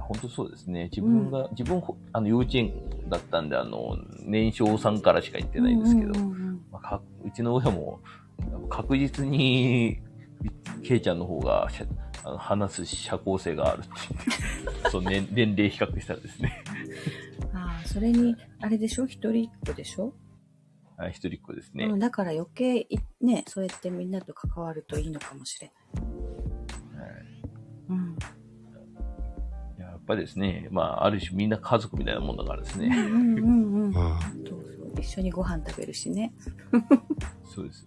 本当そうですね。自分が、自分、あの、幼稚園だったんで、あの、年少さんからしか行ってないんですけど、うちの親も、確実に、ケイちゃんの方が、あの話す社交性があるってそう、年 年齢比較したらですね。ああ、それに、あれでしょ？一人っ子でしょ、はい一人っ子ですね。うん、だから余計い、ね、そうやってみんなと関わるといいのかもしれん。はいうん。やっぱりですね、まあ、ある種みんな家族みたいなもんだからですね。うんうん。うん。そうそう。一緒にご飯食べるしね。そうです。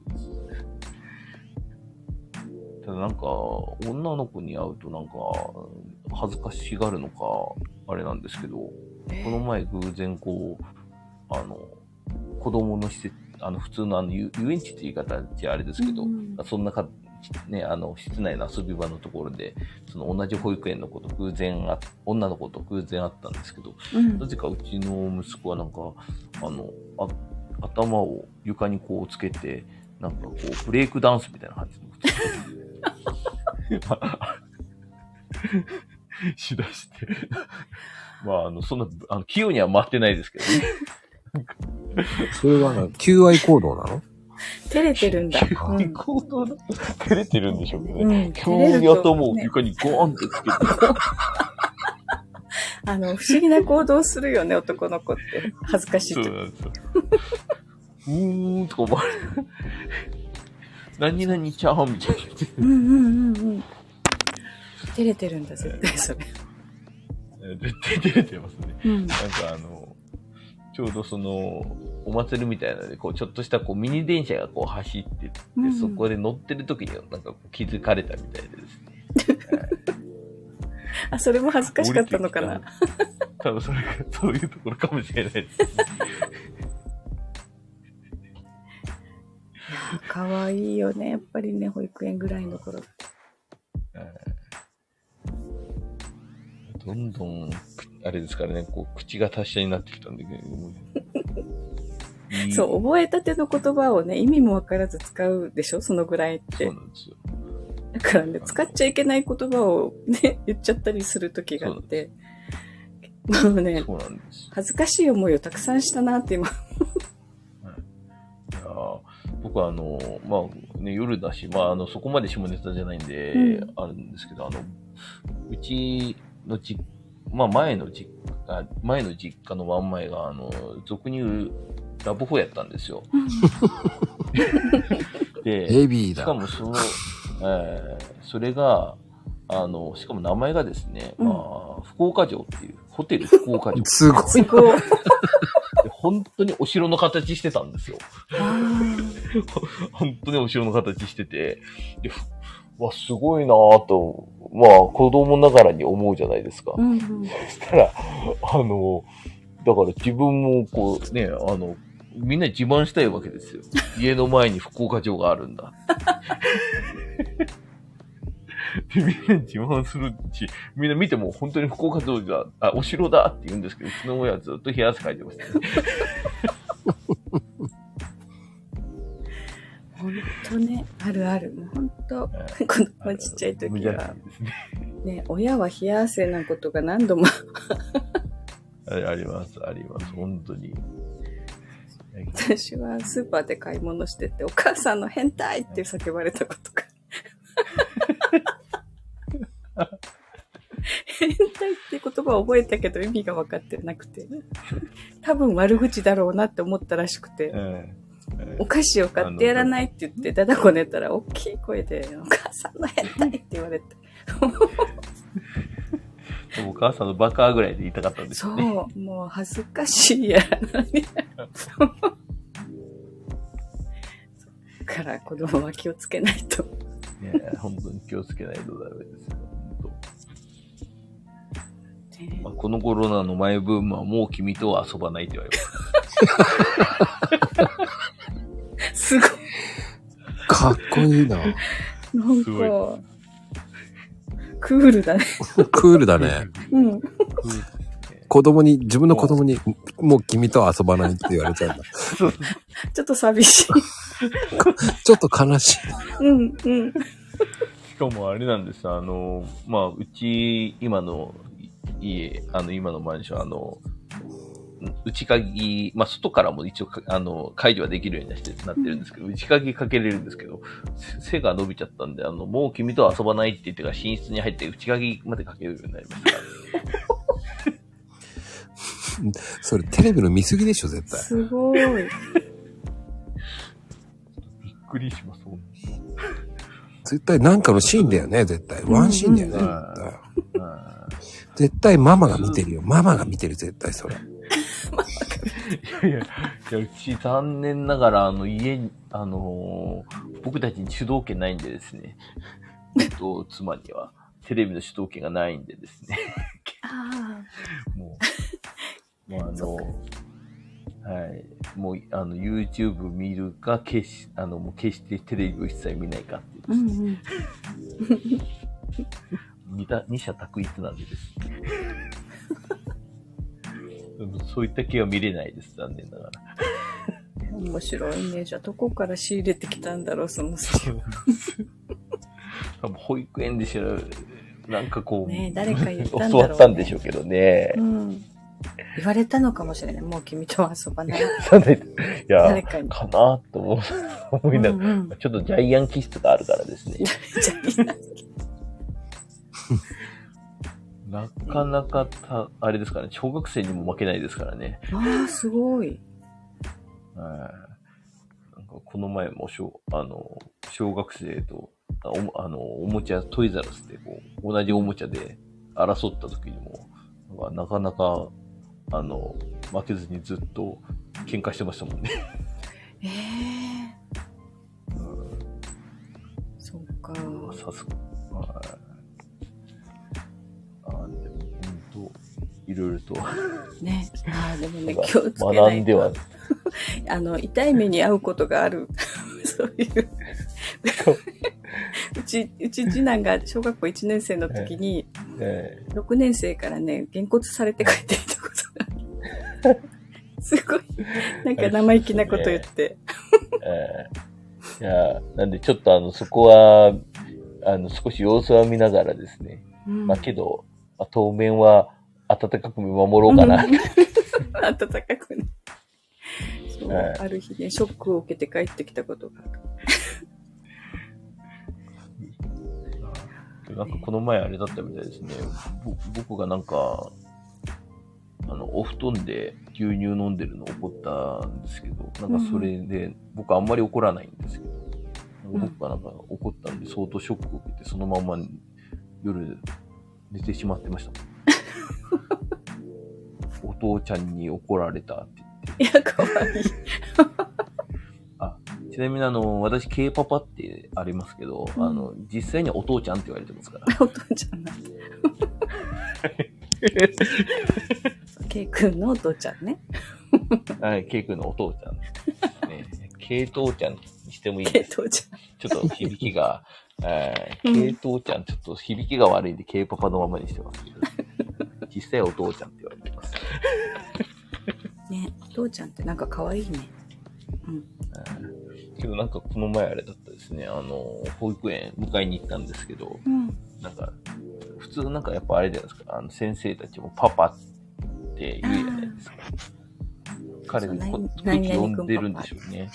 ただなんか、女の子に会うとなんか、恥ずかしがるのか、あれなんですけど、この前偶然こう、あの、子供の施設、あの、普通のあの、遊遊園地って言い方じゃあれですけど、うんそんなか、ね、あの、室内の遊び場のところで、その同じ保育園の子と偶然あ、女の子と偶然会ったんですけど、うんなぜかうちの息子はなんか、あの、あ頭を床にこうつけて、なんかこう、ブレイクダンスみたいな感じの しだして。まあ、あの、そんな、あの、器用には回ってないですけどね。それはな、求愛行動なの？照れてるんだ。うんうん行動？だ 照れてるんでしょうけどうね。ん急に頭を床にゴーンってつけて。あの、不思議な行動するよね、男の子って。恥ずかしいと。そうなんですよ。うーんとか思われる。何々ちゃんみたいな言って。うんうんうんうん。照れてるんだ、絶対それ。絶対照れてますね。うん。なんかあの、ちょうどその、お祭りみたいなので、こう、ちょっとしたこうミニ電車がこう走ってって、うんうんそこで乗ってる時になんか気づかれたみたいでですね。あ、それも恥ずかしかったのかな。多分それが、そういうところかもしれないです。かわいいよね、やっぱりね、保育園ぐらいの頃って。どんどん、くあれですからね、こう、口が達者になってきたんで、も ういいそう、覚えたての言葉をね、意味もわからず使うでしょそのぐらいってそう。なんですよ。だからね、使っちゃいけない言葉をね、言っちゃったりする時があって。もうね、そうなんです。恥ずかしい思いをたくさんしたなって今。僕はあの、まあね、夜だし、まああの、そこまで下ネタじゃないんで、うんあるんですけど、あの、うちのじ、まあ前の実家、前の実家のワンマイが、あの、俗に言うラブホやったんですよ。で、ベビーだしか。もその、えーそれが、あの、しかも名前がですね、うんまあ、福岡城っていう、ホテル福岡城。すごい。すごい。で本当にお城の形してたんですよ。あ 本当にお城の形してて、で、ふわ、すごいなぁと、まあ、子供ながらに思うじゃないですか。ーうんうん。そしたら、あの、だから自分もこうね、あの、みんなに自慢したいわけですよ。家の前に福岡城があるんだ。で、みんなに自慢するし、みんな見ても本当に福岡城だ、あ、お城だって言うんですけど、うちの親はずっと冷や汗かいてましたね。ほんとね、あるある。もうほんと、え子供ちっちゃい時はね。ね、親は冷や汗なことが何度も。ああります、あります、本当に。私はスーパーで買い物してて、お母さんの変態って叫ばれたことが。変態って言葉を覚えたけど意味が分かってなくて。多分悪口だろうなって思ったらしくて。えお菓子を買ってやらないって言って、だだこねたら大きい声で、お母さんの変態って言われて。えお母さんのバカぐらいで言いたかったんですね。う、もう恥ずかしいやらなに。だから子供は気をつけないと。ねえ本当に気をつけないとダメですよ。本当まあ、このコロナの前ブームはもう君とは遊ばないって言われます。すごい。かっこいいな。なんすごか、クールだね。クールだね。うん。子供に、自分の子供に、もう君とは遊ばないって言われちゃうんだ。ちょっと寂しい。ちょっと悲しい。うん、うん。しかもあれなんですあの、まあ、うち、今の家、あの、今のマンション、あの、内鍵、まあ、外からも一応か、あの、解除はできるようになってなってるんですけど、内鍵かけれるんですけど、せ背が伸びちゃったんで、あの、もう君とは遊ばないって言ってから寝室に入って内鍵までかけるようになりました。それテレビの見過ぎでしょ、絶対。すごい。びっくりします、本絶対なんかのシーンだよね、絶対。ワンシーンだよね。絶対ママが見てるよ。ママが見てる、絶対それ。いやいや、いやうち残念ながら、あの、家に、あのー僕たちに主導権ないんでですね、えっと、妻には、テレビの主導権がないんでですね、あもう、もうあの、はい、もう、あの、YouTube 見るか、消し、あの、もう決してテレビを一切見ないかっていうあ。うんうん。二た二者択一なんでですね。そういった系は見れないです、残念ながら。面白いね。じゃあ、どこから仕入れてきたんだろう、その好 多分保育園でしら、なんかこう、ねえ誰か言ったんだろうね教わったんでしょうけどね。うん。言われたのかもしれない。もう君とは遊ばない。いや、誰かにかなと思いながら、うんうんちょっとジャイアン気質があるからですね。じゃあなかなかた、あれですかね、小学生にも負けないですからね。ああ、すごい。はいなんかこの前も小、あの、小学生と、あおあの、おもちゃ、トイザらスでこう、同じおもちゃで争った時にも、なんかなかなか、あの、負けずにずっと喧嘩してましたもんね。ええそうか。さすが。はい。本当いろいろと、ね。ああ、でもね、気をつけ。学んでは、あの、痛い目に遭うことがある。そういう。うち、うち次男が小学校1年生の時に、え6年生からね、げんこつされて帰ってきたことが。すごい、なんか生意気なこと言って。ーえーいや、なんでちょっとあの、そこは、あの、少し様子は見ながらですね。うんまあけど、まあ、当面は温かく見守ろうかな。温かくね。そう、はいある日ね、ショックを受けて帰ってきたことがある。なんかこの前あれだったみたいですね。ぼ僕がなんか、あの、お布団で牛乳飲んでるの怒ったんですけど、なんかそれで、僕あんまり怒らないんですけど、ん僕がなんか怒ったんで相当ショックを受けて、そのまま夜寝てしまってました。お父ちゃんに怒られたって言って。いや、かわいい。ちなみにあの、私、K パパってありますけど、うんあの、実際にはお父ちゃんって言われてますから。お父ちゃんな。ケイ君のお父ちゃんね。はい、K 君のお父ちゃんね。K 父ちゃんにしてもいいケイです。父ちちょっと響きが、えーうん K 父ちゃん、ちょっと響きが悪いんで K パパのままにしてますけど、実際はお父ちゃんって言われてます。ね、お父ちゃんってなんかかわいいね。うん。けどなんかこの前あれだったですね、あの、保育園迎えに行ったんですけど、うん。なんか、普通なんかやっぱあれじゃないですか、あの先生たちもパパって言うじゃないですか。彼そうこ何空気読ん々でるんでしょうね。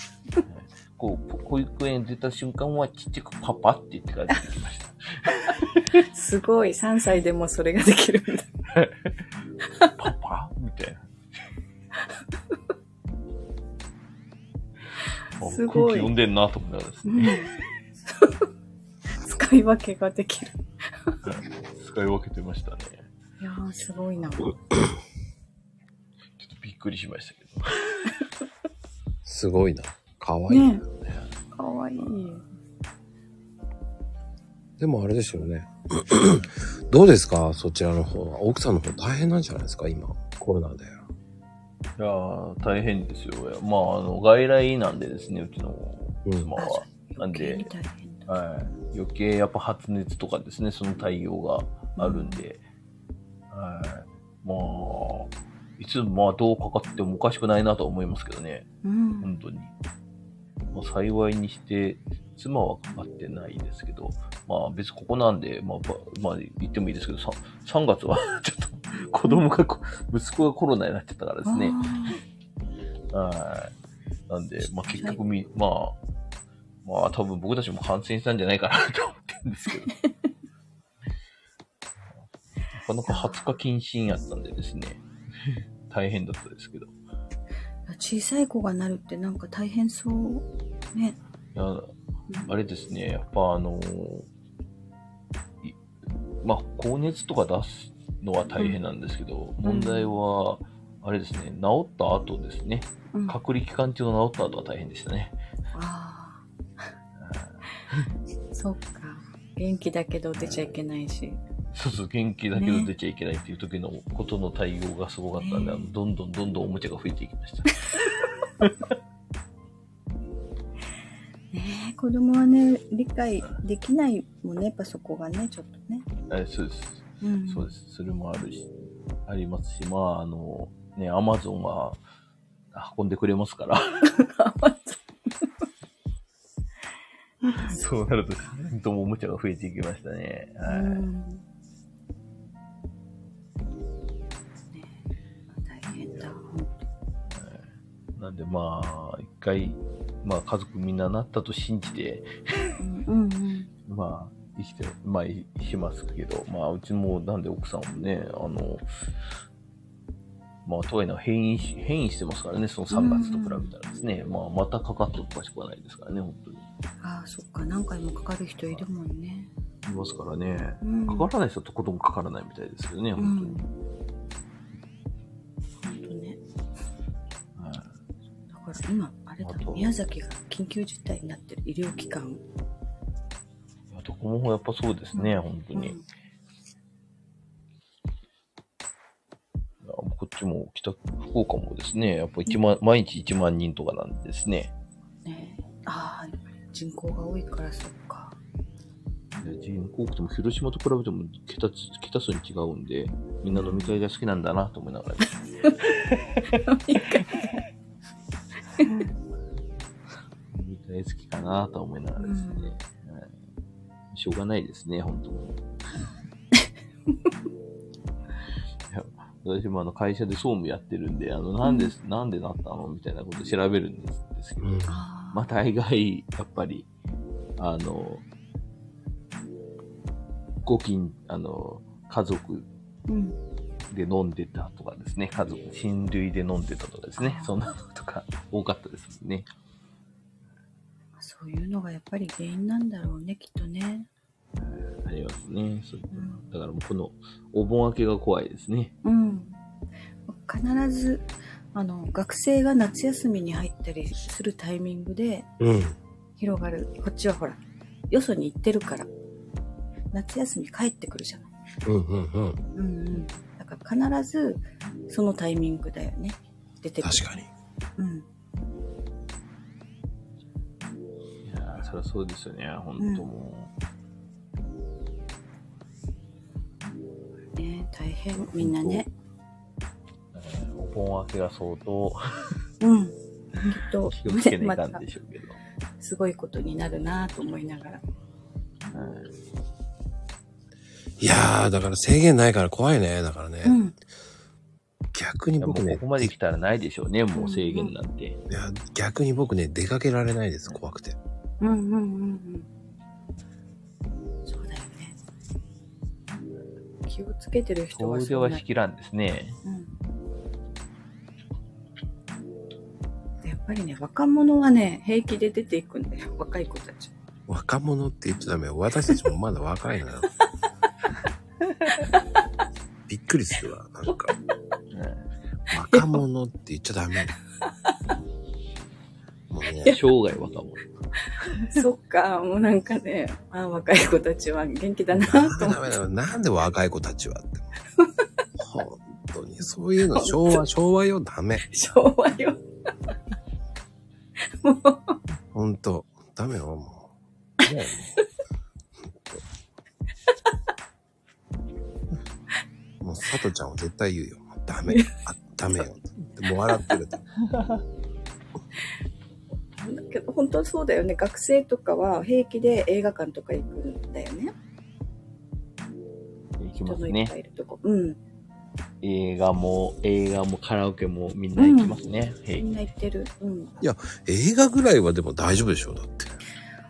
こう、保育園出た瞬間はちっちゃくパパって言ってから出てきました。すごい、3歳でもそれができるんだ。パパみたいな。すごい空気読んでんなと思いですね。使い分けができる。使い分けてましたね。いやー、すごいな。ちょっとびっくりしましたけど。すごいな。かわいい。ねえ。かわいい。でもあれですよね。どうですか？そちらの方は。奥さんの方大変なんじゃないですか？今。コロナで。いやー大変ですよ。まあ、あの、外来なんでですね、うちの妻は。なんで余計に大変だ。はい。余計やっぱ発熱とかですね、その対応があるんで。はい。まあ、いつまあどうかかってもおかしくないなとは思いますけどね。うん。本当に。まあ、幸いにして、妻はかかってないですけど、まあ別にここなんで、まあ、ばまあ言ってもいいですけど、3, 3月は ちょっと子供がこ、息子がコロナになっちゃったからですね。はい。なんで、まあ結局み、まあ、まあ多分僕たちも感染したんじゃないかなと思ってるんですけど。なかなか20日謹慎やったんでですね。大変だったですけど。小さい子がなるってなんか大変そう。ね。いや、あれですね、やっぱあのいまあ、高熱とか出すのは大変なんですけど、ん問題は、あれですね、治った後ですね、うん、隔離期間中の治った後は大変でしたね。ああ。そっか。元気だけど出ちゃいけないし。そうそう、元気だけどね出ちゃいけないっていう時のことの対応がすごかったんで、ねあのどんどんどんどんおもちゃが増えていきました。ねえ、子供はね、理解できないもんね、やっぱそこがね、ちょっとね。えそうです。うん。そうです。それもあるし、ありますし、まあ、あの、ね、アマゾンは運んでくれますから。そうなると、自然ともおもちゃが増えていきましたね。うはい。なんでまあ、一回、まあ家族みんななったと信じて。まあ、生きて、まあ、いしますけど、まあ、うちも、なんで奥さんもね、あの、まあ、とはいえな変異し、変異してますからね、その3月と比べたらですね。まあ、またかかってもおかしくはないですからね、本当に。ああ、そっか、何回もかかる人いるもんね。いますからね。うん。かからない人とこともかからないみたいですけどね、うん。本当に。本当から今、あれだ宮崎が緊急事態になってる医療機関。いやどこもやっぱそうですね、本当に。うんこっちも北、福岡もですね、やっぱ1万、毎日1万人とかなんでですね。ねえああ、人口が多いからそっか。人口多くても広島と比べても桁つ桁数に違うんで、みんな飲み会が好きなんだなと思いながら。飲み会好きかなと思いながらですね。はいしょうがないですね、本当に。私もあの会社で総務やってるんで、あの、なんで、なんでなったのみたいなこと調べるんですですけど、うん。まあ大概、やっぱり、あの、ご近、あの、家族うん。で飲んでたとかですね、家族、親類で飲んでたとかですねそんなのとか多かったですね。そういうのがやっぱり原因なんだろうね、きっとね。ありますね。そううんだからもうこのお盆明けが怖いですね。うん。必ず、あの、学生が夏休みに入ったりするタイミングでうん。広がる。こっちはほら、よそに行ってるから。夏休み帰ってくるじゃない。うんうんうん。うんうん。必ず、そのタイミングだよね。出てくる。確かに。うん。いやーそりゃそうですよね、本当もね大変、みんなね。お盆明けが相当うん。きっと、気をつけないかんでしょうけど。すごいことになるなと思いながら。はいいやー、だから制限ないから怖いね。だからね。うん。逆に僕ね、ここまで来たらないでしょうね、もう制限なんて。いや、逆に僕ね、出かけられないです、怖くて。うんうんうんうん。そうだよね。気をつけてる人はそはしきらんですね。うん。やっぱりね、若者はね、平気で出ていくんだよ。若い子たち。若者って言っちゃダメよ。私たちもまだ若いのよ。びっくりするわ、なんか。若者って言っちゃダメ。もうね、生涯若者。そっか、もうなんかね、あ若い子たちは元気だなダと思って。メダメダメ。なんで若い子たちはって。本当に、そういうの昭和、昭和よ、ダメ。昭和よ。もう、本当ダメよ、も ねもう、さとちゃんは絶対言うよ。ダメ。あ、ダメよ。でもう笑ってる。だけど本当そうだよね。学生とかは平気で映画館とか行くんだよね。行きますね。うん。映画も、映画もカラオケもみんな行きますね。平気みんな行ってる。うん。映画ぐらいはでも大丈夫でしょ、だって。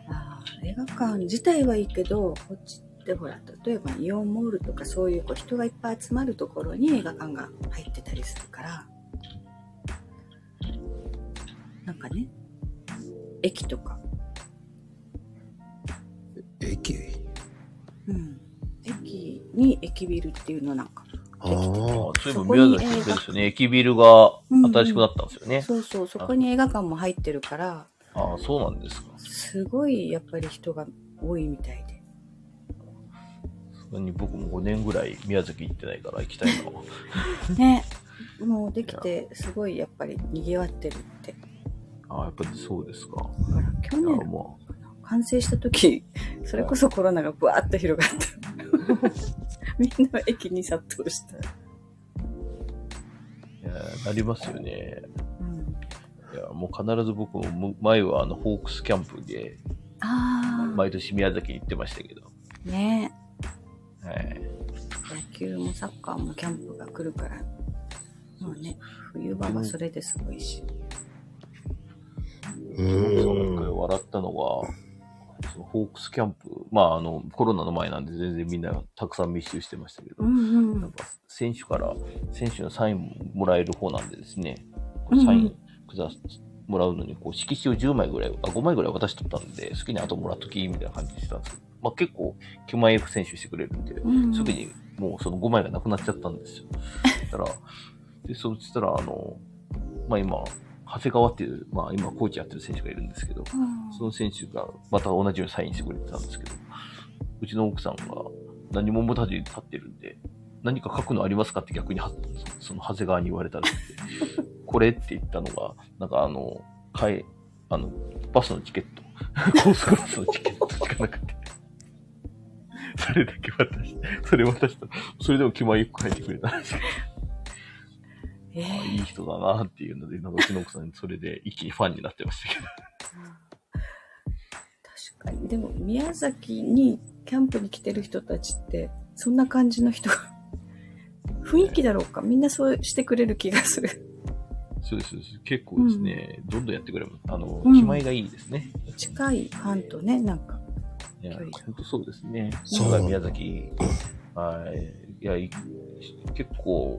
あー映画館自体はいいけど、こっちってほら、例えばイオンモールとかそういうこう人がいっぱい集まるところに映画館が入ってたりするから、なんかね、駅とか、駅？うん。駅に駅ビルっていうのなんか、ああ。あそういえば宮崎ですよね。駅ビルが新しくなったんですよね。そうそう、そこに映画館も入ってるから、ああ、そうなんですか。すごいやっぱり人が多いみたいに僕も5年ぐらい宮崎行ってないから行きたいな。ね、もうできてすごいやっぱり賑わってるって。ああ、やっぱりそうですか。だから去年も完成した時、それこそコロナがブワーッと広がった。みんな駅に殺到した。う、いや、なりますよね。うん、いや、もう必ず僕もむ前はあの、ホークスキャンプで、あ毎年宮崎に行ってましたけど。あ、ねはい。野球もサッカーもキャンプが来るから、もうね、冬場はそれですごいし。うそうなんかーん。笑ったのが、そのホークスキャンプ、まああの、コロナの前なんで全然みんなたくさん密集してましたけど、うんうん。なんか選手から、選手のサインもらえる方なんでですね、うんうんサインくだもらうのに、こう色紙を10枚ぐらい、あ、5枚ぐらい渡しとったんで、好きに後もらっとき、みたいな感じでしたんですけど、まあ結構、9枚 F 選手してくれるんで、うん。うんすぐにもうその5枚がなくなっちゃったんですよ。だから、で、そうしたら、あの、まあ今、長谷川っていう、まあ今コーチやってる選手がいるんですけど、その選手がまた同じようにサインしてくれてたんですけど、うちの奥さんが何も持たずに立ってるんで、何か書くのありますかって逆にはそその長谷川に言われたらしくて、これって言ったのが、なんかあの、買え、あの、バスのチケット、高速バスのチケットしかなくて、それだけ渡して、それ渡したら、それでも気前よく書いてくれたらしくて、えあいい人だなっていうので、なんかうちの奥さんそれで一気にファンになってましたけど。確かに。でも、宮崎にキャンプに来てる人たちって、そんな感じの人が、雰囲気だろうか。みんなそうしてくれる気がする。そうです、そうです。結構ですね、どんどんやってくれます。あの、うん気前がいいですね。近いファンとね、なんか。いや距離が、本当そうですね。そう今回宮崎、はい、いや、い結構、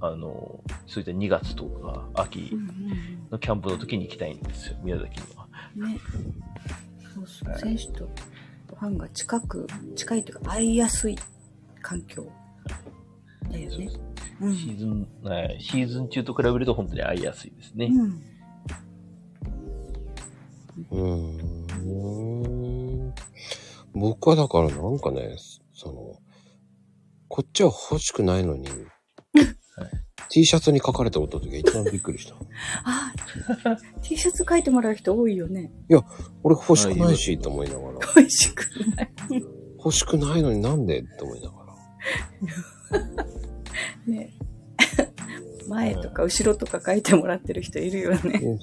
あの、そういった2月とか秋うんのキャンプの時に行きたいんですよ、宮崎には。うんね。そうそう。はい選手とファンが近く、近いというか、会いやすい環境だよね。うん。シーズン、はいシーズン中と比べると本当に会いやすいですね。うん。うーん。僕はだからなんかね、その、こっちは欲しくないのに、T シャツに書かれておった時が一番びっくりした。あ、T シャツ書いてもらう人多いよね。俺欲しくないし、と思いながら。美味しくない。欲しくないのになんでって思いながら。ね。前とか後ろとか書いてもらってる人いるよね。うん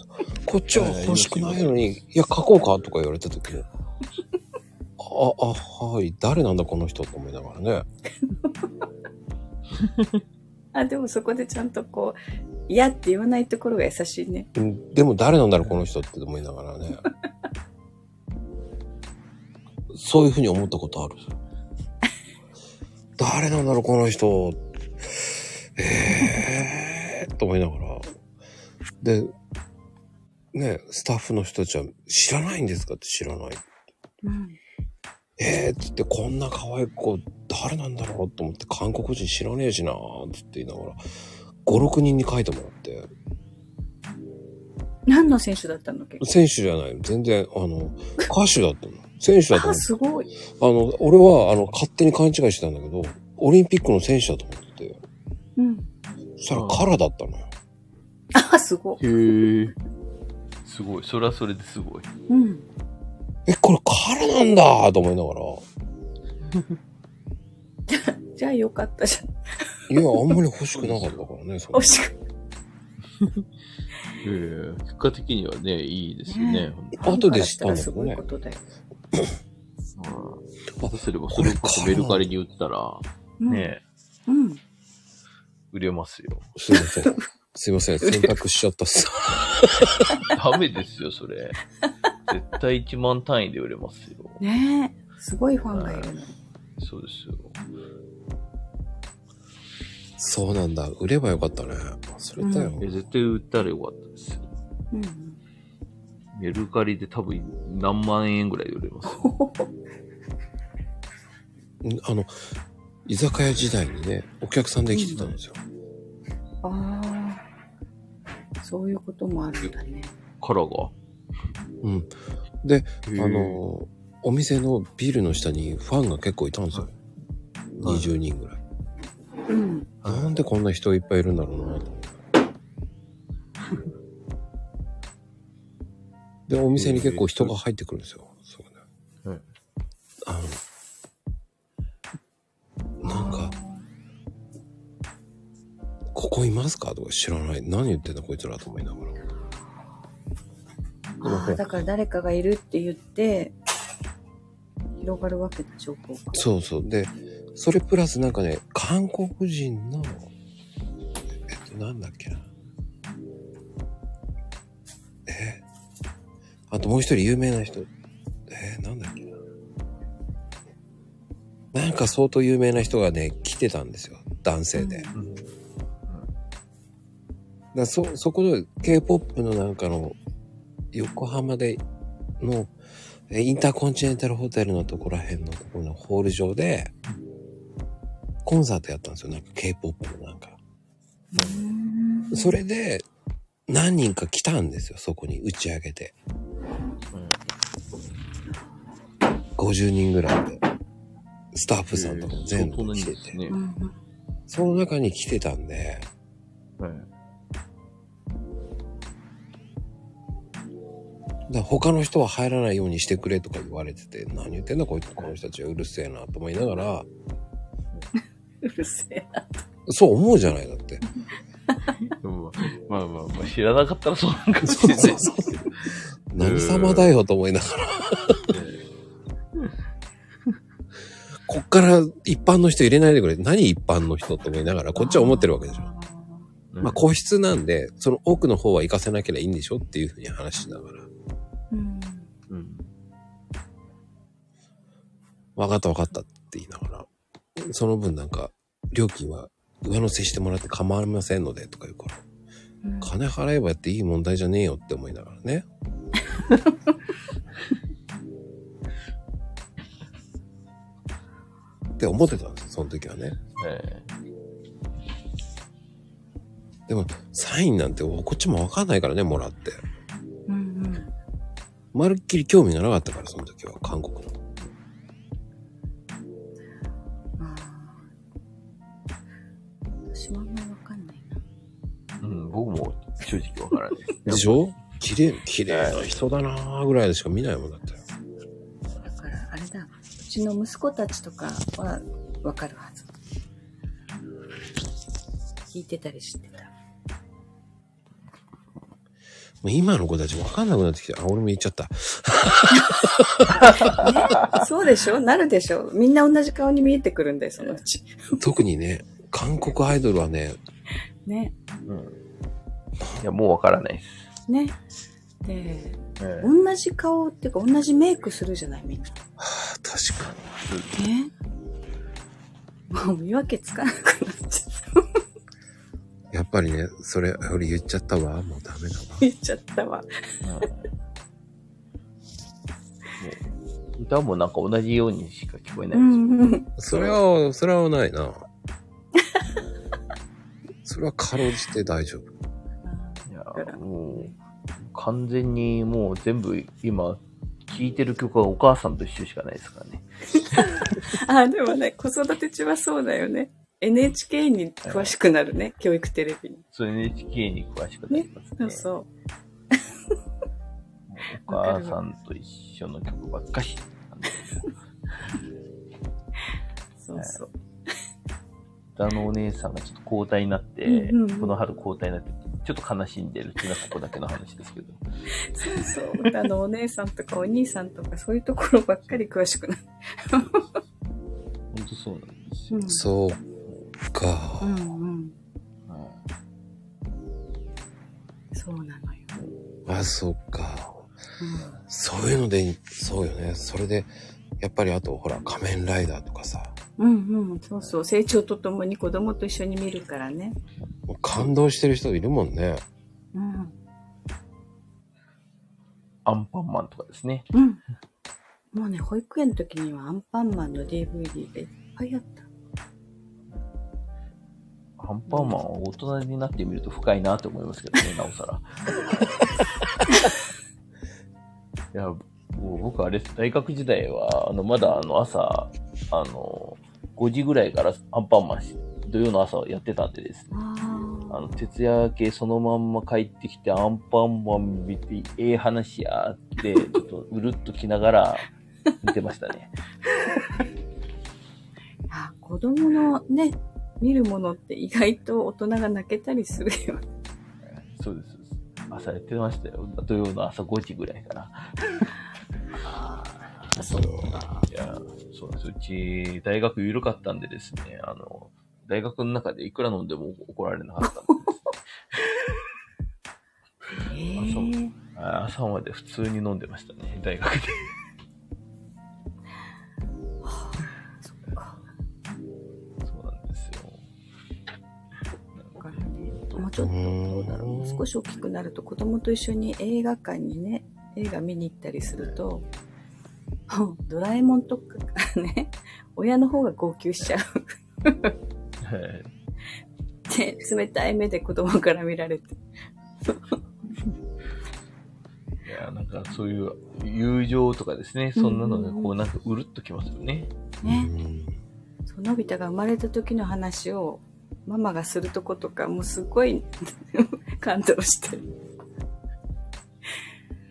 こっちは欲しくないのに、いや、書こうかとか言われた時に、あ、あ、はい、誰なんだこの人と思いながらね。あ、でもそこでちゃんとこう、嫌って言わないところが優しいね。うんでも誰なんだろう、この人って思いながらね。そういうふうに思ったことある？誰なんだろう、この人？ええー、と思いながら。で、ね、スタッフの人たちは知らないんですかって知らない。うん。えーって言って、こんな可愛い子、誰なんだろうと思って、韓国人知らねえしなーって言いながら、5、6人に書いてもらって、何の選手だったの？結選手じゃない、全然、あの、歌手だったの。選手だとあ、思すごい。う。あの、俺は、あの、勝手に勘違いしてたんだけど、オリンピックの選手だと思ってて、うん。そしたらカラーだったのよ。あ、すごい。へえ。すごい。それはそれですごい。うん。え、これカラーなんだと思いながら、じゃあよかったじゃん。いや、あんまり欲しくなかったからね、それ惜しく。へえ。結果的にはね、いいですよねね。本後で知ったんだけすごいどねことだよ。当にうんそうすれば、それこそメルカリに売ったら、うん、ね、うん。売れますよ。すいません。すいません、選択しちゃったっす。ダメですよ、それ。絶対1万単位で売れますよ。ねえ。すごいファンがいるの。そうですよ。そうなんだ。売ればよかったね。忘れたよ。え絶対売ったらよかったですよ。うん。メルカリで多分何万円ぐらいで売れますよ。ん あの、居酒屋時代にね、お客さんで来てたんですよ。ああ。そういうこともあるんだね。カラーが。うん。で、あ、の、お店のビルの下にファンが結構いたんですよ。はい20人ぐらい。うん。なんでこんな人いっぱいいるんだろうなと思って。で、お店に結構人が入ってくるんですよ。ここいますか？とか知らない。何言ってんだこいつらと思いながら。ああ、だから誰かがいるって言って、広がるわけだ、情報が。そうそう。で、それプラスなんかね、韓国人の、えっと、なんだっけな。え？あともう一人有名な人。え？なんだっけな。なんか相当有名な人がね、来てたんですよ。男性で。うんうんだそ、そこで K-POP のなんかの横浜でのえインターコンチネンタルホテルのところら辺のところのホール上でコンサートやったんですよ。なんか K-POP のなんか。うんそれで何人か来たんですよ。そこに打ち上げて。50人ぐらいで。スタッフさんとかも全部来てて。その中に来てたんで、はい他の人は入らないようにしてくれとか言われてて、何言ってんだこいつ、この人たちはうるせえなと思いながら、うるせえな。そう思うじゃないだって。うんまあまあまあ、知らなかったらそうなんかもしれないですけど。何様だよと思いながら、こっから一般の人入れないでくれ。何一般の人と思いながら、こっちは思ってるわけでしょ。まあ個室なんで、その奥の方は行かせなきゃいいんでしょっていうふうに話しながら。分かった分かったって言いながら、その分なんか、料金は上乗せしてもらって構いませんのでとか言うから、うん金払えばやっていい問題じゃねえよって思いながらね。って思ってたんですよ、その時はね。えでも、サインなんてこっちもわかんないからね、もらって。うんうん。まるっきり興味がなかったから、その時は、韓国の。僕も正直わからないです。でしょ？綺麗、綺麗な人だなーぐらいでしか見ないもんだって。だから、あれだ。うちの息子たちとかはわかるはず。聞いてたりしてた。もう今の子たちわかんなくなってきて、あ、俺も言っちゃった。ね、そうでしょ？なるでしょ？みんな同じ顔に見えてくるんだよ、そのうち。特にね、韓国アイドルはね、ね。うん。いや、もうわからないです。ね。で、ええ同じ顔っていうか同じメイクするじゃないみんな。はあ確かに。ね。もう見分けつかなくなっちゃった。やっぱりね、それ、俺言っちゃったわ。もうダメだわ。言っちゃったわ。うん歌もなんか同じようにしか聞こえなういですよ。んうん。それは、それはないな。それはかろうじて大丈夫。もう、完全にもう全部今、聴いてる曲はお母さんと一緒しかないですからね。あ、でもね、子育て中はそうだよね。NHK に詳しくなるね、教育テレビに。それ NHK に詳しくなりますね。そうそう。お母さんと一緒の曲ばっかし。そうそう。歌のお姉さんがちょっと交代になって、うんうんうんこの春交代になって、ちょっと悲しんでるっていうのはここだけの話ですけど。そうそう。歌のお姉さんとかお兄さんとかそういうところばっかり詳しくなる。本当そうなんですよ。うんそうか。うんうん。はそうなのよ。あ、そうか。うんそういうので、そうよね。それで、やっぱりあと、ほら、仮面ライダーとかさ、うんうん、そうそう。成長とともに子供と一緒に見るからね。もう感動してる人いるもんね。うん。アンパンマンとかですね。うん。もうね、保育園の時にはアンパンマンの DVD がいっぱいあった。アンパンマンは大人になってみると深いなって思いますけどね、なおさら。いや、もう僕あれ、大学時代は、あの、まだあの朝、あの、5時ぐらいからアンパンマンし、土曜の朝やってたんでですね。ああの、徹夜明けそのまんま帰ってきてアンパンマン見て、ええ話やって、ちょっとうるっときながら 見てましたね。あ。子供のね、見るものって意外と大人が泣けたりするよ。そうです。そうです朝やってましたよ。土曜の朝5時ぐらいから。そうか。いや、そうです。うち、大学緩かったんでですね、あの、大学の中でいくら飲んでも怒られなかったんで えあそうー、あ朝まで普通に飲んでましたね、大学で。そっか。そうなんですよ。だからね、もうちょっと、どうだろう少し大きくなると子供と一緒に映画館にね、映画見に行ったりすると、も うドラえもんとかね、親の方が号泣しちゃう。はいで、冷たい目で子供から見られて。いや、なんかそういう友情とかですね、そんなのがこうなんかうるっときますよね。ね。うんそうのび太が生まれた時の話をママがするとことかもうすごい感動してる。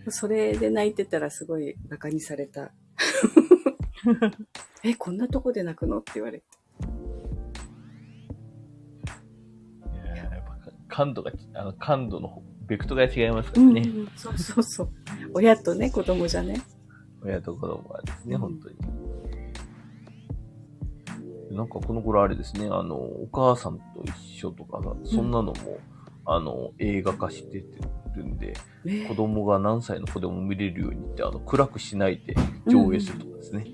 それで泣いてたらすごい馬鹿にされた。え、こんなとこで泣くの？って言われて。いや、やっぱ感度が、あの、感度のベクトが違いますかうん、らね。そうそうそう。親とね、子供じゃね。親と子供はですね、うん本当に。なんかこの頃あれですね、あの、お母さんと一緒とかが、そんなのも、あの、映画化してるんで、ね子供が何歳の子でも見れるようにって、あの、暗くしないで上映するとかですね、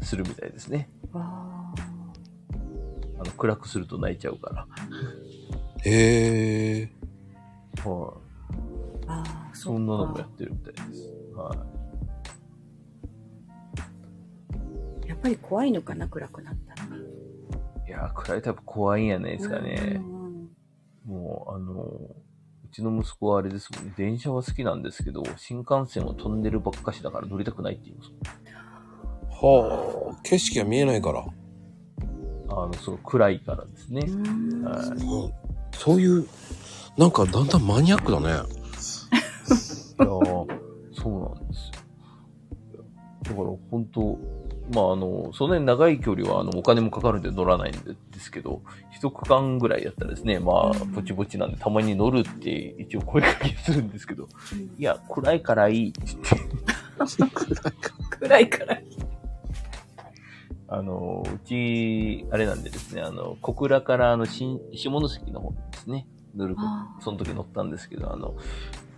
するみたいですね。わあの、暗くすると泣いちゃうから。へえ。はい、ーあー、そんなのもやっってるみたいです。はい、やっぱり怖いのかな、暗くなったら。いやー、暗いタイプ怖いんやないですかね。うんうんもう、あの、うちの息子はあれですもんね、電車は好きなんですけど、新幹線は飛んでるばっかしだから乗りたくないって言いますはあ。景色が見えないから。あの、そう、暗いからですね。うんはいうんそういう、なんかだんだんマニアックだね。いやーそうなんですよ。だから本当、まああの、そんなに長い距離はあのお金もかかるんで乗らないんでですけど、一区間ぐらいやったらですね、まあ、ぼちぼちなんでたまに乗るって一応声かけするんですけど、いや、暗いからいいって言って、暗いから。あの、うち、あれなんでですね、あの、小倉からあの、新、下関の方にですね、乗るあ、その時乗ったんですけど、あの、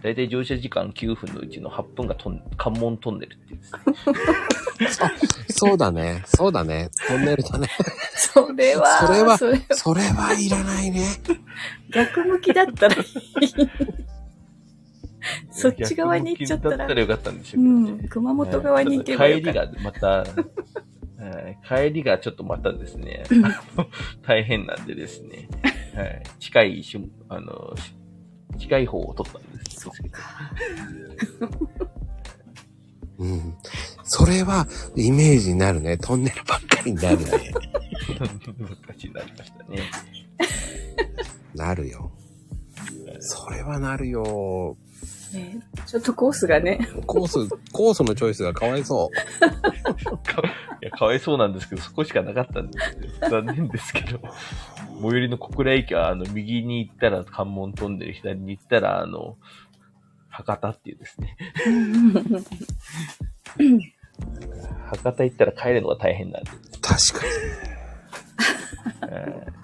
だいたい乗車時間9分のうちの8分がトン関門トンネルっていうですね。そうだね。そうだね。トンネルだね。それは、それはそれそれはいらないね。逆向きだったらいい。そっち側に行っちゃったらだったらよかったんでしょううけどね。ん、熊本側に行けばよかった。帰りがまた、はい帰りがちょっとまたですね、あの大変なんでですね、はい、近いしゅ、あの、し近い方を取ったんですそっけど。か。うん。それは、イメージになるね。トンネルばっかりになるね。難しいになりましたね。なるよ。それはなるよ。ねちょっとコースがね、コース、コースのチョイスがかわいそう。か いや、かわいそうなんですけど、そこしかなかったんですよ。残念ですけど。最寄りの小倉駅は、あの、右に行ったら関門飛んでる、左に行ったら、あの、博多っていうですね。博多行ったら帰るのが大変なんで。確かえー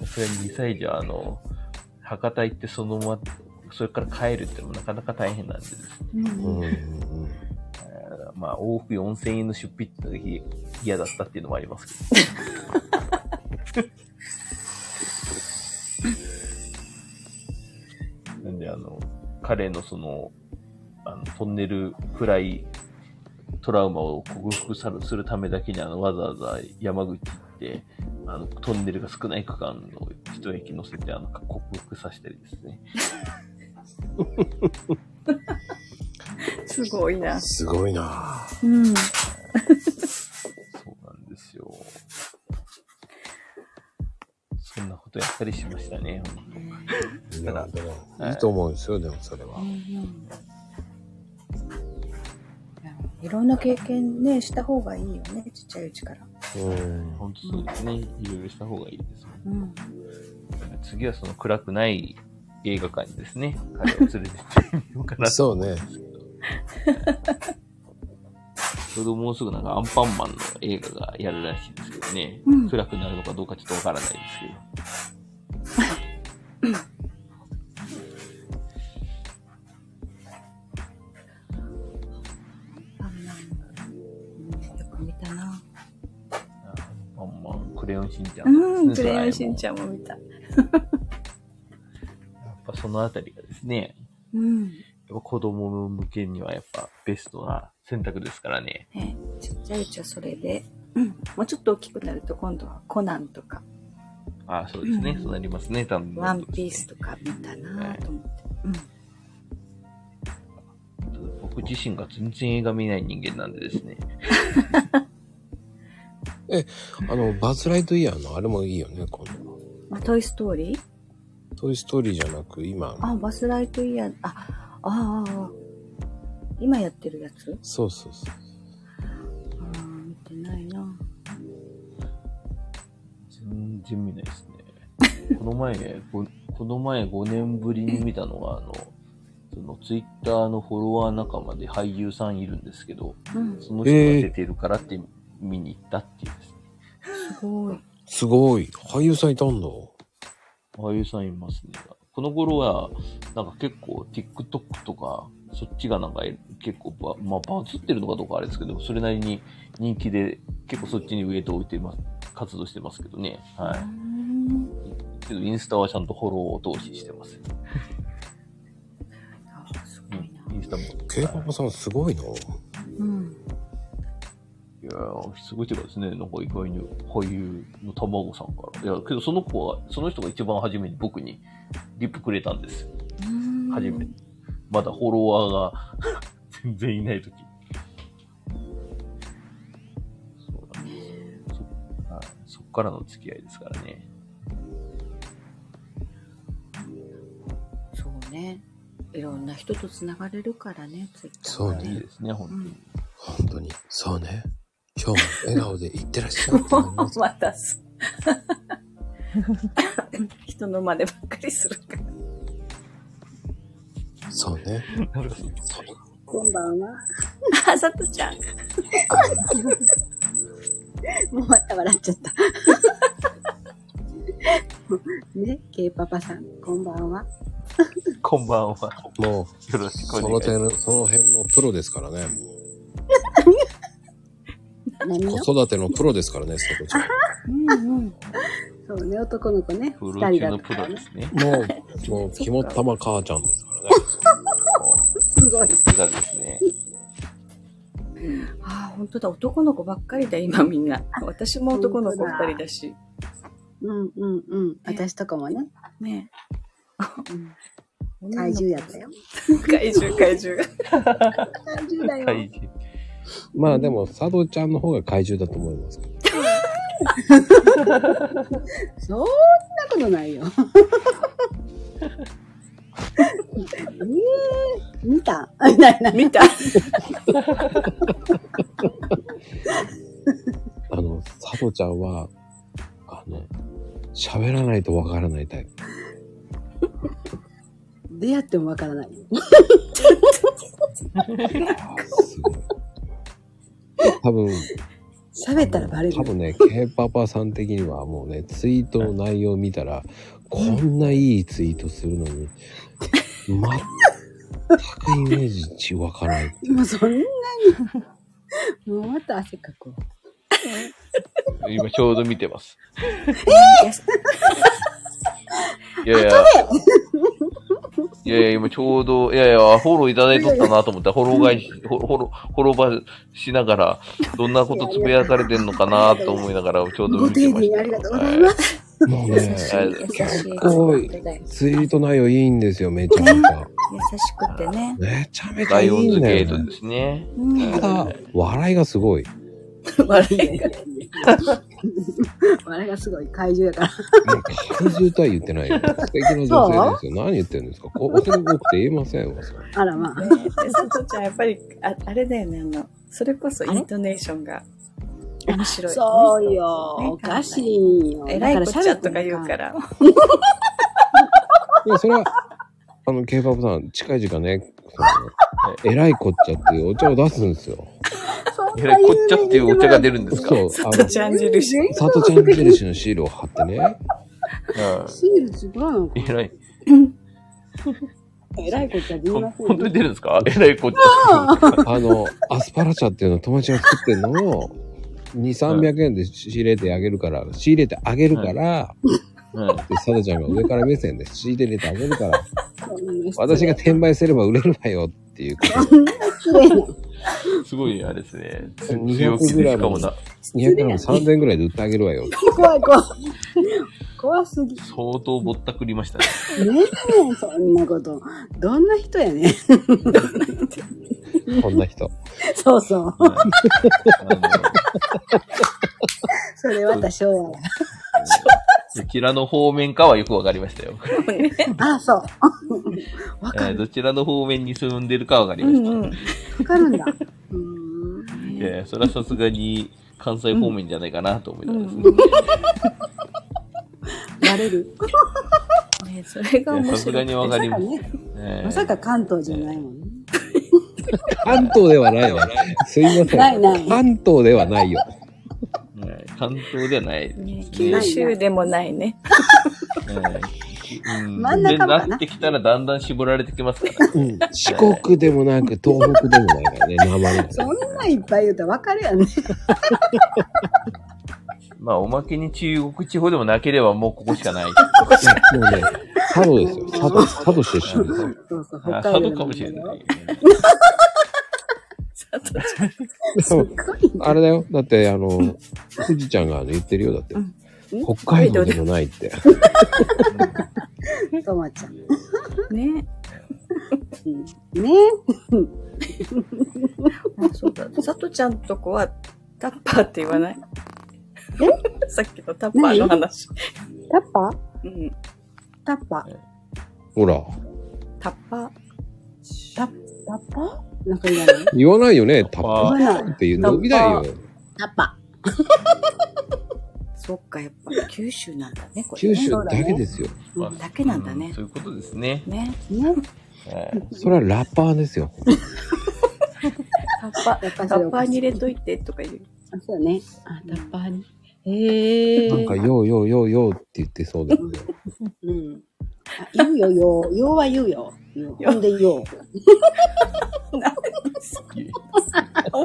さすがに2歳児は、あの、博多行ってそのまま、それから帰るっていうのもなかなか大変なんでですね。に。うん。まあ、往復4000円の出費って時嫌だったっていうのもありますけど。なんで、あの、彼のその、あの、トンネルフライトラウマを克服するためだけに、あの、わざわざ山口行って、あの、トンネルが少ない区間の一駅乗せて、あの、克服させたりですね。すごいな。すごいなうん。そうなんですよ。そんなことやったりしましたね。いや、でも、いいと思うんですよ、でもそれは。いろんな経験ね、した方がいいよね、ちっちゃいうちから。うん。本当そうですね。いろいろした方がいいですね。うん。次はその暗くない映画館にですね、彼を連れてってみようかなとそうね。ちょうどもうすぐなんかアンパンマンの映画がやるらしいですけどね。うん暗くなるのかどうかちょっとわからないですけど。クレヨンしんちゃんね、うん、クレヨンしんちゃん。も見た。やっぱそのあたりがですね、うん。やっぱ子供向けにはやっぱベストな選択ですからね。ね、ちっちゃいうちはそれで、うん。もうちょっと大きくなると今度はコナンとか、ああ、そうですね。うんそうなりますね、多分、ワンピースとか見たなと思って。僕自身が全然映画見ない人間なんでですね。あの、バズ・ライトイヤーのあれもいいよね、今度。うん。あ、トイストーリー？トイ・ストーリーじゃなく、今、あ、バズ・ライトイヤー、あ、ああ、ああ今やってるやつ？そうそうそう。ああ、見てないな。全然見ないですね。この前、ここの前5年ぶりに見たのが、あの、そのツイッターのフォロワー仲間で俳優さんいるんですけど、うん、その人が出てるからって見に行ったっていうですね。すごい。すごい。俳優さんいたんだ。俳優さんいますね。この頃は、なんか結構 TikTok とか、そっちがなんか結構バ、まあバズってるのかどうかあれですけど、それなりに人気で、結構そっちにウエイトを置いてます、活動してますけどね。はうい。んけどインスタはちゃんとフォローを投資してます。あすごいな。インスタも。ケイパパさんすごいの？うん。いやー、すごいっていうかですね、なんか意外に俳優の卵さんから。いや、けどその子は、その人が一番初めに僕にリップくれたんですよ。初めて。まだフォロワーが 全然いないとき。そうなんですよ。そ,、はい、そっからの付き合いですからね。そうね。いろんな人とつながれるからね、ツイッターそうねいいですね、本当に。本当に。そうね。今日も笑顔でいってらっしゃいって思いまたす。人の真似ばっかりするから。そうね。こんばんは。あ、さとちゃん。もうまた笑っちゃった。ね、ケイパパさん、こんばんは。こんばんは。もよろしう、くおその願いします。点、その辺のプロですからね。子育てのプロですからね、さとちゃん。うんうん。そうね、男の子ね、プロ二人だ中のプったからね。ロですね。もう、もう、肝っ玉母ちゃんですからね。すごい。さすがですね。ああ、本当だ。男の子ばっかりだ、今みんな。私も男の子二人だし。うんうんうん。私とかもね、ねうん怪獣やったよ。怪獣、怪獣。怪獣だよ。怪獣。まあでも、佐藤ちゃんの方が怪獣だと思いますけど。そんなことないよ。えー、見た？みたいな。見た あの、佐藤ちゃんは、あの、喋らないとわからないタイプ。出会ってもわからない。すごい。多分、喋ったらバレる多。分ね、ケイパパさん的にはもうね、ツイートの内容を見たら、こんないいツイートするのに、全くイメージち湧かない。もうそんなに。もうまた汗かくわ。今ちょうど見てます。いやいや。いやいや、今ちょうど、いやいや、フォローいただいとったなと思ったら、フォロー返し、フォフォロー、フォローバーしながら、どんなことつぶやかれてんのかなと思いながら、ちょうどご見て丁寧にました。ありがとうございます。もうね、優しい、優しい。ごい本当だよツイート内容いいんですよ、めちゃめちゃ。優しくてね。めちゃめちゃライいいオンズゲーんだよ、ね。トですね。うん。ただ、笑いがすごい。笑いが。笑いがすごい怪獣やから。怪獣とは言ってないよ。素敵な女性ですよ。何言ってるんですか？こう、すごくて言えませんわ。それあらまあ。さとちゃん、やっぱり、ああれだよね、あの、それこそイントネーションが面白い。そうよ。ねおかしいよ。えらいこっちゃとか言うから。いや、それは、あの、ケイパブさん、近い時間ね、えらいこっちゃっていうお茶を出すんですよ。えらいこっちゃっていうお茶が出るんですか？そう、あの、さとちゃん印。サトちゃん印のシールを貼ってね。シール違うのうん。えらい。えらいこっちゃ言いほんません本当に出るんですか？えらいこっちゃ。あの、アスパラ茶っていうのを友達が作ってるのを、2、300円で仕入れてあげるから、仕入れてあげるから、うん。で、サトちゃんが上から目線で仕入れてあげるから、私が転売すれば売れるわよっていう。すごい、あれですね。200強気でしかもな、200グラム3000円ぐらいで売ってあげるわよ。怖い怖い。怖すぎ。相当ぼったくりましたね。ねえ、そんなこと。どんな人やね。こんな人。そうそう。それは多少やわ。どちらの方面かはよくわかりましたよ。あ、そう。わえかる。ーどちらの方面に住んでるかわかりうました。んうん。わかるんだ。いやいやそれはさすがに関西方面じゃないかなと思いながらですね。バレる。ねそれが面白い。さすがにわかります。まさかね。えーまさか関東じゃないもんね。関東ではないわ。すいません。ないない関東ではないよ。はい関東ではないですねね。九州でもないね。えーうん真ん中かなでなってきたらだんだん絞られてきますから。うん。四国でもなく、東北でもないからね、名前が。そんないっぱい言うとわかるやんね。まあ、おまけに中国地方でもなければもうここしかない。もうね、佐渡ですよ。佐渡、佐渡出身です佐渡かもしれない。さとちゃん。すごい。あれだよ。だって、あの、富士ちゃんが言ってるよ。だって。うん北海道でもないって。とまちゃん。ね。うんねあ、そうだ。さとちゃんとこはタッパーって言わない？さっきのタッパーの話。タッパー？うん。タッパーほら。タッパー。タッタッパー？なんか言わない？言わないよね。タッ言パわない。ーっていう伸びないよ。タッパそっか、やっぱ九州なんだね、これ、九ね。州だけですよ。まあだけなんだねうそういうことですね。ね。ー。ね。えそれはラッパーですよ。タッパやっぱー、タッパーに入れいといてとか言う。あ、そうね。あ、タッパーに。へえ。なんか、ようようようようって言ってそうだよね。うん。あ言うよ、よう。ようは言うよ。ほんでよう。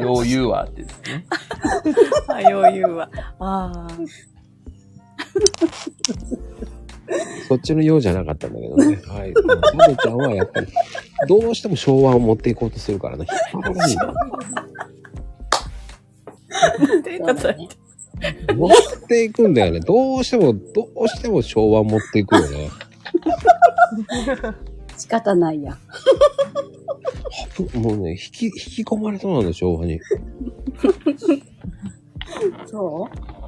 よう言うわってですね。あ、余裕は。ああ。そっちのようじゃなかったんだけどね。はい。サボちゃんはやっぱり、どうしても昭和を持っていこうとするからね。引っ張らないんだよ手叩いて。持っていくんだよね。どうしても、どうしても昭和持っていくよね。仕方ないや。もうね、引き、引き込まれそうなんだよ、昭和に。そう？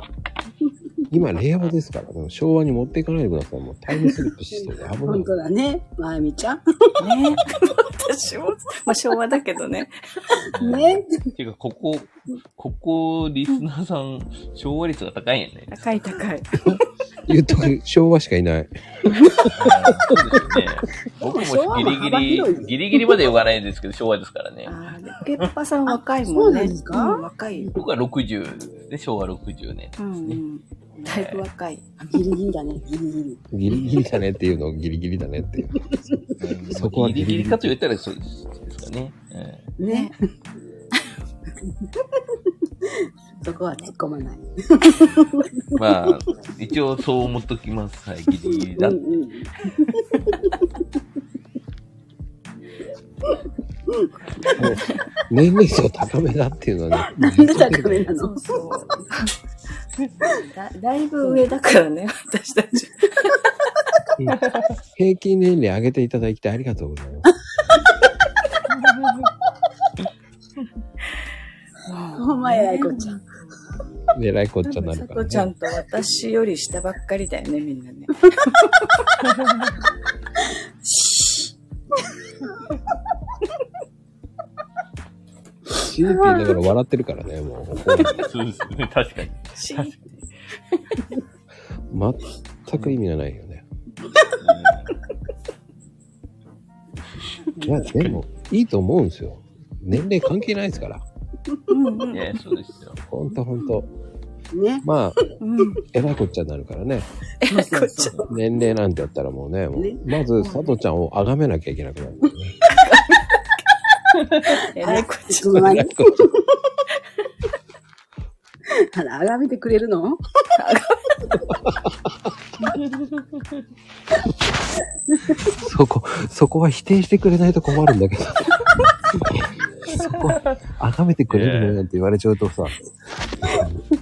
今、令和ですから、ね、昭和に持っていかないでください。もうタイムスリップしそうで危ない本。当だね。まゆみちゃん。ね 私も、まあ昭和だけどね。ね。ていうか、ここ、ここ、リスナーさん、昭和率が高いんやね。高い高い。言っとく、昭和しかいない。そうですね。僕もギリギリ、ギリギリまで言わないですけど、昭和ですからね。ああ、でペッパさん若いもんね。あそうですか？うん若い。僕は60ですね、昭和60年ですね。うんうん。だいぶ若い。ギリギリだね。ギリギリ。ギリギリだねっていうのをギリギリだねっていう。うんそこはギリギリかと言ったらそうですかね。うんね。そこは突っ込まない。まあ、一応そう思っときます。はい、ギリギリだうん。うん。年齢層高めだっていうのはね。なんで高めなの？そうそう。だだいぶ上だからね、私たち。平均年齢上げていただきてありがとうございます。ほんまやらいこっちゃん。えらいこっちゃになるさから、ね。とちゃんと私より下ばっかりだよね、みんなね。シーって言いながら笑ってるからね、もう。そうですね、確かに。し全く意味がないよね。いや、でも、いいと思うんですよ。年齢関係ないですから。いや、そうですよ。ほんとほんと。ね。まあ、うん。えらいこっちゃになるからね。え、こっち。年齢なんてやったらもうね、もうねまず、佐藤ちゃんを崇めなきゃいけなくなるからね。えらいこっち。の間に？あら、あがめてくれるの？そこ、そこは否定してくれないと困るんだけど。そこ、崇めてくれるのなんて言われちゃうとさ、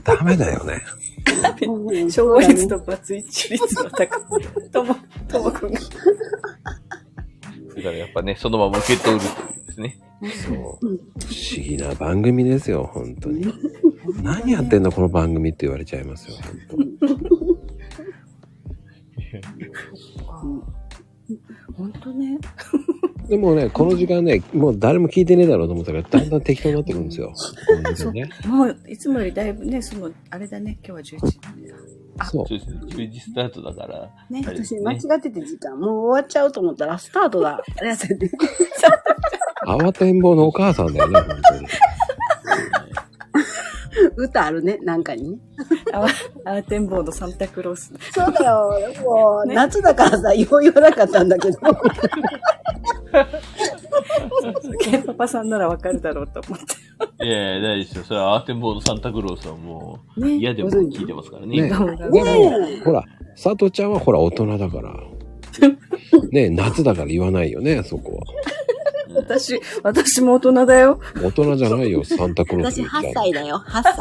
ダメだよね。勝率とバツイチ率の高い。とも、ともくんが。だからやっぱね、そのまま受け取るというですね。そう。不思議な番組ですよ、本当に。何やってんの、この番組って言われちゃいますよ、本当ね。でもね、この時間ね、もう誰も聞いてねえだろうと思ったから、だんだん適当になってくるんですよ。この時間ね。もう、いつもよりだいぶね、その、あれだね、今日は11時。そうそう。ですね。10時スタートだから。ねあれです私、間違ね。ってて時間。もう終わっちゃうと思ったら、スタートだ。あれやってね。慌てんぼうのお母さんだよね、本当に。歌あるね、なんかにね。あわ、てんぼうのサンタクロース。そうだよ。もう、ね夏だからさ、よう言わなかったんだけど。ケンパパさんならわかるだろうと思って。いやいや、大丈夫ですよ。それはアーテンボードサンタクロースはもう、ね。嫌でも聞いてますからね。ねねも、ほら、佐藤ちゃんはほら大人だから。ね夏だから言わないよね、そこは。私、私も大人だよ。大人じゃないよ、サンタクロース私みたい8歳だよ、8歳。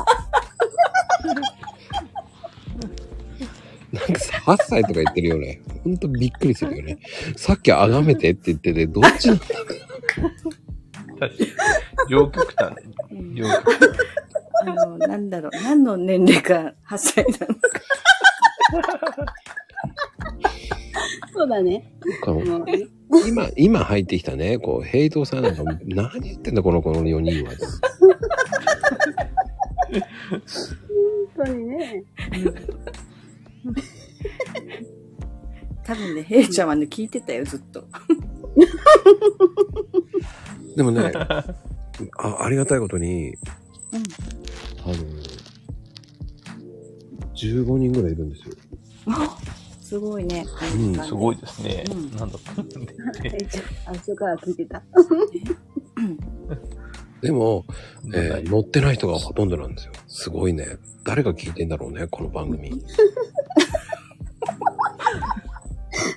なんかさ、8歳とか言ってるよね。ほんとびっくりするよね。さっきあがめてって言ってて、どっちなんだ確かに。両極端。うん両極端。あの、なんだろう、何の年齢か8歳なのか。そうだね。今、今入ってきたね、こう、平等さんなんか、何言ってんだ、この子の4人は。本当にね。多分ね、ヘイちゃんはね、聞いてたよ、ずっと。でもね、あ、ありがたいことに、うん。あの、15人ぐらいいるんですよ。すごいね。うんすごいですね。うんなんだえちょあ、そこから聞いてた。でも、えはいー乗ってない人がほとんどなんですよ。すごいね。誰が聞いてんだろうね、この番組。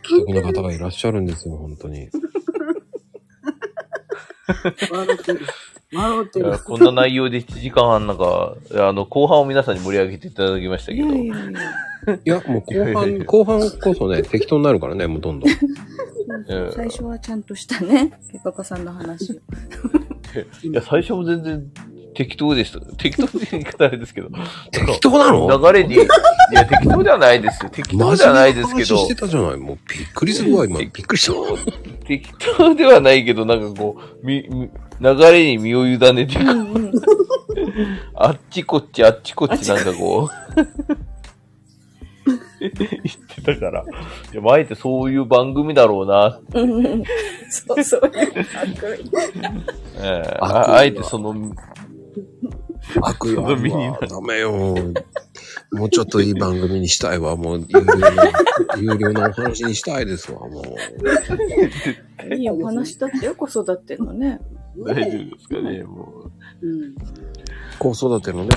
素敵な方がいらっしゃるんですよ、本当に。笑ってる。笑ってるいや。こんな内容で7時間半なんか、あの、後半を皆さんに盛り上げていただきましたいけど、やいやいや。いや、もう後半、後半こそね、適当になるからね、もうどんどん。うん最初はちゃんとしたね、ケパパさんの話を。いや、最初も全然適当でした。適当って言い方あれですけど、適当なの？流れに、いや、適当ではないですよ。適当ではないですけどし、てたじゃない。もうびっくりするわ、今。びっくりした。適当ではないけど、なんかこう、み、み流れに身を委ねて。あっちこっち、あっちこっちなんかこう、言ってたから、いや、まああえてそういう番組だろうな、うんうんそうそう。えーあああえてその、悪意はその身になるダメよ。もうちょっといい番組にしたいわ。もう、有料の、有料のお話にしたいですわ、もう。いいお話だってよ、子育てのね。大丈夫ですかね、もうん。子育てのね、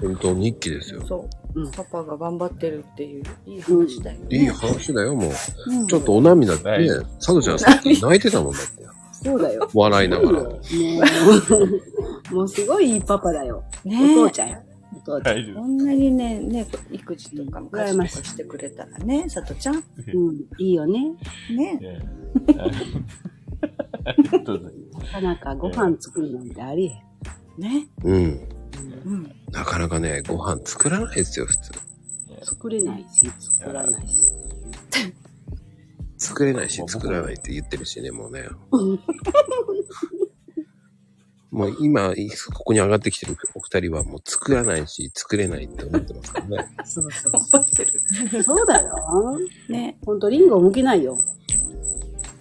本当日記ですよ。そう。うんパパが頑張ってるっていう、いい話だよね。いい話だよ、もう。うんちょっとお涙ってはいね、佐藤ちゃんさっき泣いてたもんだって。そうだよ。笑いながら。もう、もうすごいいいパパだよ。おね父ちゃんや。お父う。ちゃん。大丈こんなにね、ね、育児とかも家事とかしてくれたらね、さとちゃん。うん、いいよね。ね。なかなかご飯作るなんてありえん。ん。うん。なかなかね、ご飯作らないですよ、普通。作れないし、作らないし。作れないし、作らないって言ってるしね、もうね。もう今、ここに上がってきてるお二人はもう作らないし、作れないって思ってますからね。そうそう。頑張ってる。そうだよ。ね。ほんと、リンゴ剥けないよ。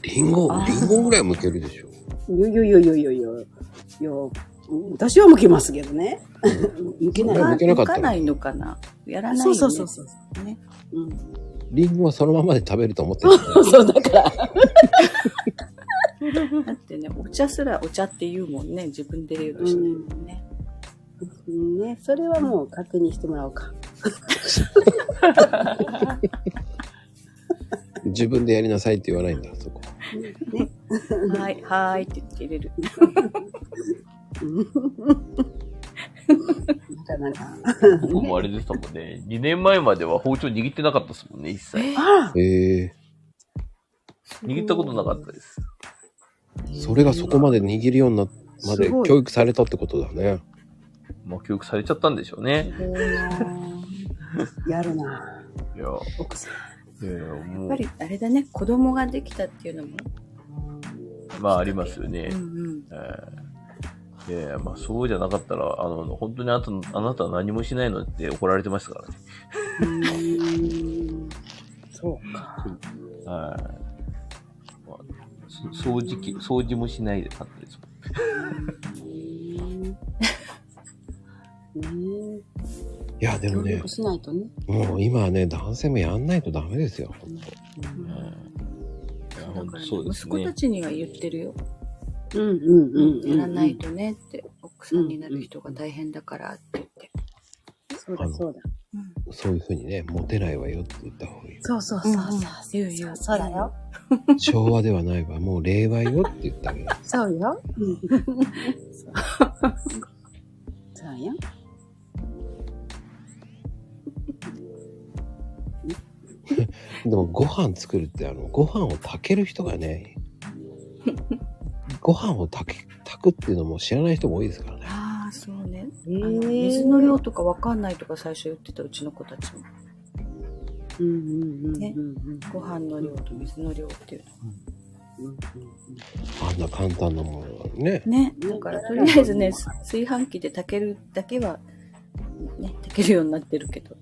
リンゴリンゴぐらい剥けるでしょ。いやいやいやいやいやいや。いや、私は剥けますけどね。剥けない。向けなかったの？向かないのかな？やらないよね。そうそうそうそう。ね。うん。リンゴはそのままで食べると思ってるんですね。そう、だから。だってね、お茶すらお茶って言うもんね。自分で言うとしてるもんね。うんね、それはもう確認してもらおうか。自分でやりなさいって言わないんだ、そこ。はい、はーいって言って入れる。僕もあれでしたもんね。2年前までは包丁握ってなかったですもんね、一切。え握ったことなかったです。それがそこまで握るようにな、まで教育されたってことだね。まあ、教育されちゃったんでしょうね。やるな。いや、奥さん。いやいやもうやっぱ、りあれだね、子供ができたっていうのも。まあありますよね。うんうん。えーいやいや、まあそうじゃなかったら、あの、本当にあなたあなたは何もしないのって怒られてましたからね。そうか。はい。まあそ掃除機、掃除もしないで買ったですもん。ねいや、でもね協力、しないとね。もう今はね、男性もやんないとダメですよ。うんいやだからね本当そうですね息子た。ちには言ってるよ。うんうんうんうん。やらないとねって、奥さんになる人が大変だからって言って。そうだそうだ。うんそういうふうにね、モテないわよって言った方がいい。そうそうそうそう言う言うそうだよ。昭和ではないわ、もう令和よって言ってあげる。そうよ。そうよ。でもご飯作るって、あの、ご飯を炊ける人がね、ご飯を炊け、炊くっていうのも知らない人も多いですからね。ああ、そうね。えあの水の量とかわかんないとか最初言ってたうちの子たちも。うんうんうんねご飯の量と水の量っていううんあんな簡単なものがね。の。ね。だからとりあえずね、炊飯器で炊けるだけは、ね、炊けるようになってるけど。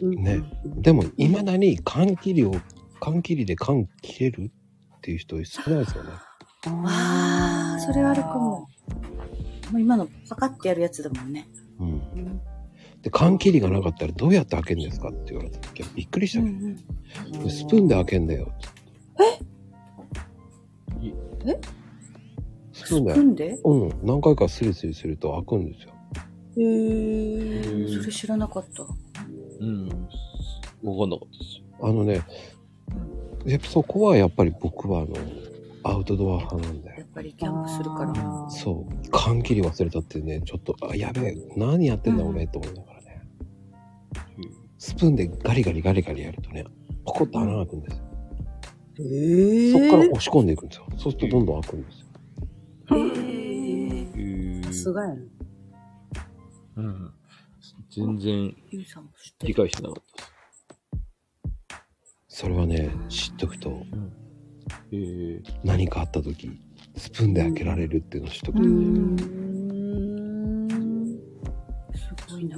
ねでも、未だに缶切りを、缶切りで缶切れるっていう人少ないですよね。ああ、それはあるかも。もう今のパカってやるやつだもんね。うん。で、缶切りがなかったらどうやって開けるんですかって言われた時はびっくりしたけど、でスプーンで開けんだよ。え？スプーンで？スプーンで？うん。何回かスリスリすると開くんですよ。へー。それ知らなかった。うん。わかんなかったですよ。あのね、やっぱそこはやっぱり僕はあの、アウトドア派なんだよ。やっぱりキャンプするから。そう。缶切り忘れたってね、ちょっと、あ、やべえ、何やってんだうん俺、と思いながらね。スプーンでガリガリガリガリやるとね、ポコッと穴が開くんですよ。へー。そこから押し込んでいくんですよ。そうするとどんどん開くんですよ。へーへーすごいね。うん。全然理る。解してなかったです。それはね、知っとくと、へえ。何かあった時、スプーンで開けられるっていうのを知っとく？すごいな。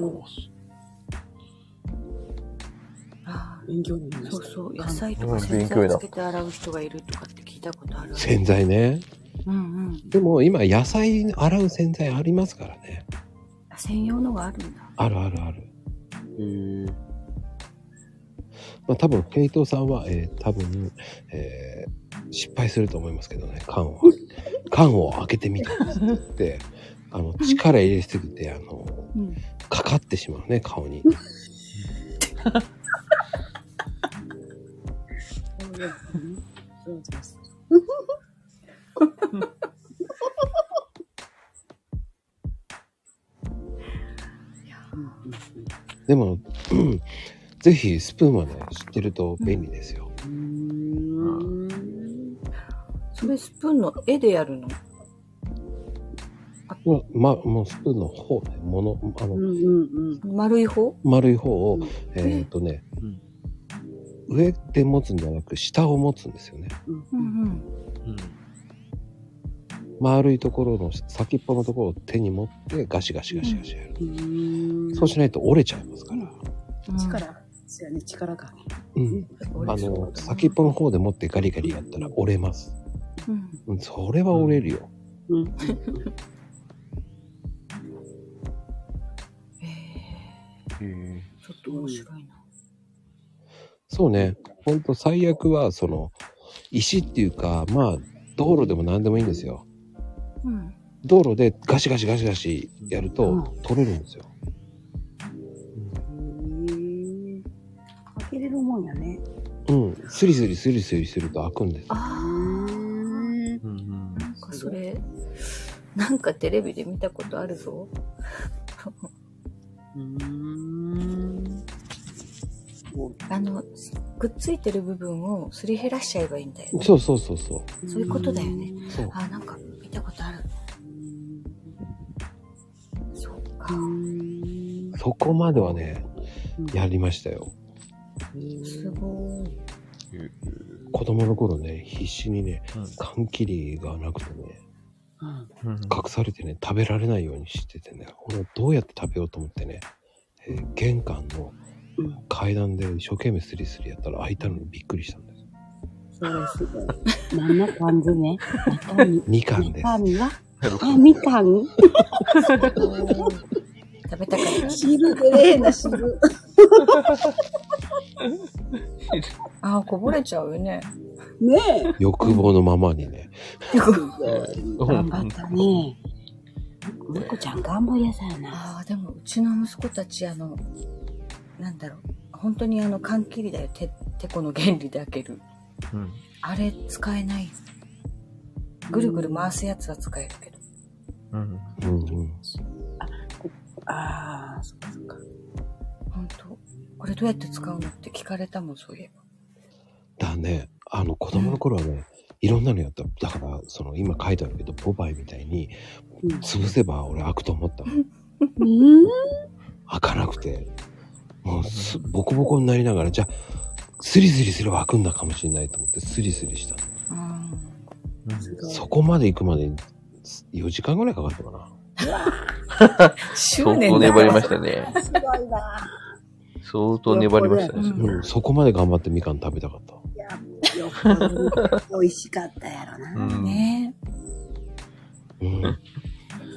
あ勉強になりあ、ました。そうそう。野菜とうんか洗剤つけて洗う人がいるとかって聞いたことある。洗剤ね。うんうん。でも今、野菜洗う洗剤ありますからね。専用のがあるんだ。あるあるある。へえ。まあ多分、ケイトさんは、えー多分、えー失敗すると思いますけどね、缶を。缶を開けてみたって、あの、力入れすぎて、あの、うん。かかってしまうね、顔に。でも、うんぜひスプーンはね、知ってると便利ですよ。それスプーンの絵でやるの？まあ、もうスプーンの方ね、もの、あの、うんうんうん。丸い方？丸い方を、うんえっ、とね、うん。上で持つんじゃなく、下を持つんですよね。うんうん。うん。丸いところの先っぽのところを手に持ってガシガシガシガシやる。うーんそうしないと折れちゃいますから。うん。力。そうやね、力がね。うん。折あの、先っぽの方で持ってガリガリやったら折れます。うん。うん、それは折れるよ。うん。へえ。ちょっと面白いな。そうね。ほんと最悪は、その、石っていうか、まあ、道路でも何でもいいんですよ。うん。道路でガシガシガシガシやるとうん取れるんですよ。へー開けれるもんやね。うん。スリスリスリスリすると開くんですよ。ああ。うんうん。なんかそれ、なんかテレビで見たことあるぞ。うーん。もあの、くっついてる部分をすり減らしちゃえばいいんだよね。そうそうそうそう。そういうことだよね。そう。あ、なんか見たことある。そうか。そこまではね、やりましたよ。すごい。子供の頃ね、必死にね、うん缶切りがなくてね、うんうん隠されてね、食べられないようにしててね、これどうやって食べようと思ってね、えー玄関のうん階段で一生懸命スリスリやったら開いたのにびっくりしたんです。そうです。何の感じね。みかんです。中身は？あ、みかん？食べたかった。汁でねえな、汁。あ、こぼれちゃうよね。ね欲望のままにね。え。頑張ったね。猫ちゃん頑張り屋さんやな。ああ、でもうちの息子たち、あの、なんだろう。本当にあの、缶切りだよ。て、てこの原理で開ける。うん。あれ使えない。ぐるぐる回すやつは使えるけど。うん。うんうん。ああ、そっかそっか。本当？これどうやって使うのって聞かれたもん、そういえば。だね、あの子供の頃はね、いろんなのやった。だから、その今書いてあるけど、ポパイみたいに、うん潰せば俺開くと思ったの。うん 開かなくて、もうすボコボコになりながら、じゃあ、スリスリすれば開くんだかもしれないと思ってスリスリしたの。うん。そこまで行くまでに4時間ぐらいかかったかな。執相当粘りましたね。すごいな。相当粘りましたね。うんうん、そこまで頑張ってみかん食べたかった。いや、よっぽど美味しかったやろな。うん。ねうん。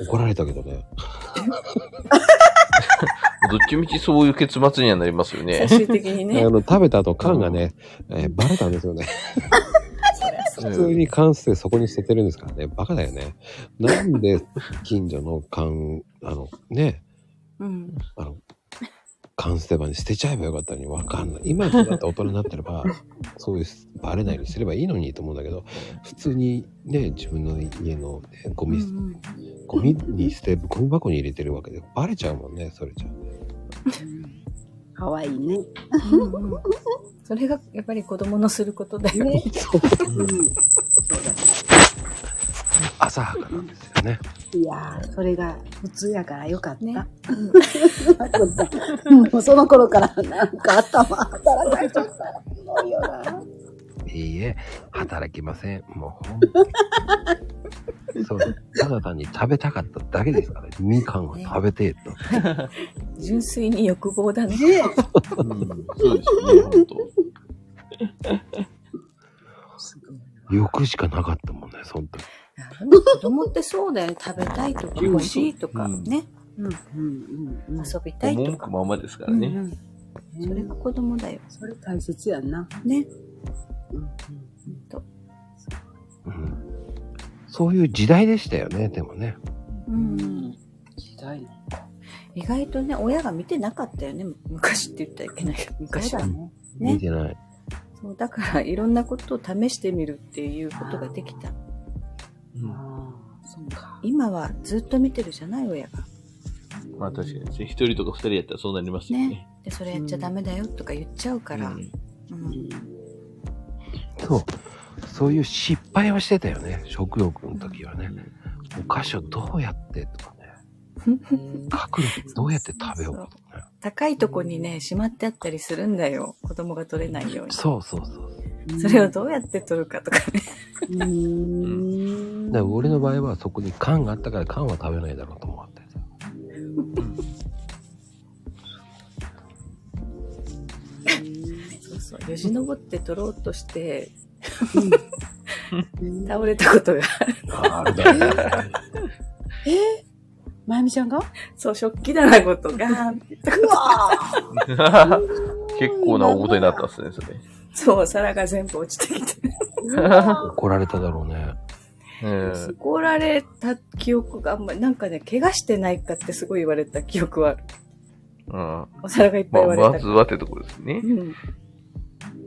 怒られたけどね。どっちみちそういう結末にはなりますよね最。終的にねあ。の、食べた後缶がね、えーバレたんですよね。普通に缶捨てそこに捨ててるんですからね。バカだよね。なんで近所の缶、あの、ね、うん。あの、缶捨て場に捨てちゃえばよかったのにわかんない。今だって大人になってれば、そういうバレないようにすればいいのにと思うんだけど、普通にね、自分の家の、ね、ゴミ、うんゴミに捨て、ゴミ箱に入れてるわけで、バレちゃうもんね、それじゃ。かわいいね。うんうんうんそれがやっぱり子供のすることだよね。うん。そう浅はかなんですよね。だ。いやー、それが普通やからよかった。ね もうその頃からなんか頭働かれちゃった。すごいよな。いいえ、働きません。もう そう、ただ単に食べたかっただけですから、みかんを食べてえと。純粋に欲望だね。うんそうですね、本欲しかなかったもんね、そ子供ってそうだよね。食べたいとか欲しいとかうんね。うんうんうんうん。遊びたい当。とか。文句ままですからね。うんうんそれが子供だよ。それ大切やんな。ね。うんうんとうん。そういう時代でしたよね、でもね。うん時代の。意外とね、親が見てなかったよね。昔って言ったらいけないけど。昔は。ね。ね見てない。そう、だからいろんなことを試してみるっていうことができた。うんああ、そうか。今はずっと見てるじゃない、親が。まあ確かにですね。一人とか二人やったらそうなりますよねね。。で、それやっちゃダメだよとか言っちゃうから。うんうんそう。そういう失敗をしてたよね、食欲の時はね。お菓子をどうやってとかね。隠れてどうやって食べようかとかね。高いとこにね、しまってあったりするんだよ。子供が取れないように。そうそうそう。それをどうやって取るかとかね。うーん。だから俺の場合はそこに缶があったから缶は食べないだろうと思って そう。よじ登って取ろうとして、うん 倒れたことがある。あれだよね。えまゆみちゃんが？そう、食器棚ごとガーンって言ったことうわ 結構な大事になったっすね、それ。そう、皿が全部落ちてきて。怒られただろうね。うん怒られた記憶があんまり、なんかね、怪我してないかってすごい言われた記憶はある。うんお皿がいっぱいまあ、割れたから。まずはってとこですね。うん。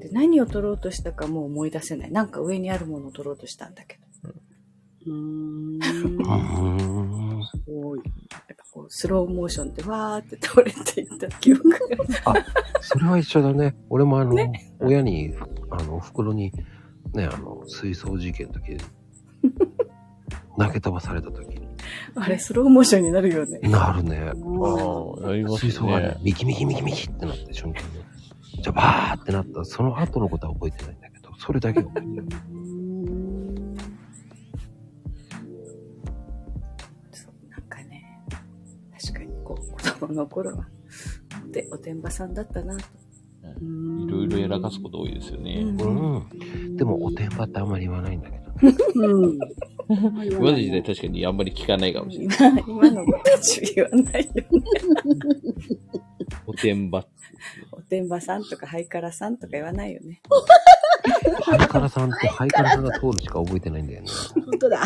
で、何を取ろうとしたかもう思い出せない。なんか上にあるものを取ろうとしたんだけど。うーん。うーん。すごい。なんかこう、スローモーションでわーって倒れていった記憶が。それは一緒だね。俺もあの、親に、あの、お袋に、ね、あの、水槽事件の時、投げ飛ばされた時に、あれ、スローモーションになるよね。なるね。ああ、やります水槽がねね、。ミキミキミキミキってなって瞬間に、じゃあバーってなった、その後のことは覚えてないんだけど、それだけは覚えてる。なんかね、確かにこう、子供の頃は、で、おてんばさんだったなと。いろいろやらかすこと多いですよね。うん。でも、おてんばってあんまり言わないんだけど。うん。今の時代確かにあんまり聞かないかもしれない。今、今の子たち言わないよね。おてんば。おてんばさんとかハイカラさんとか言わないよね。ハイカラさんってハイカラさんが通るしか覚えてないんだよね。本当だ。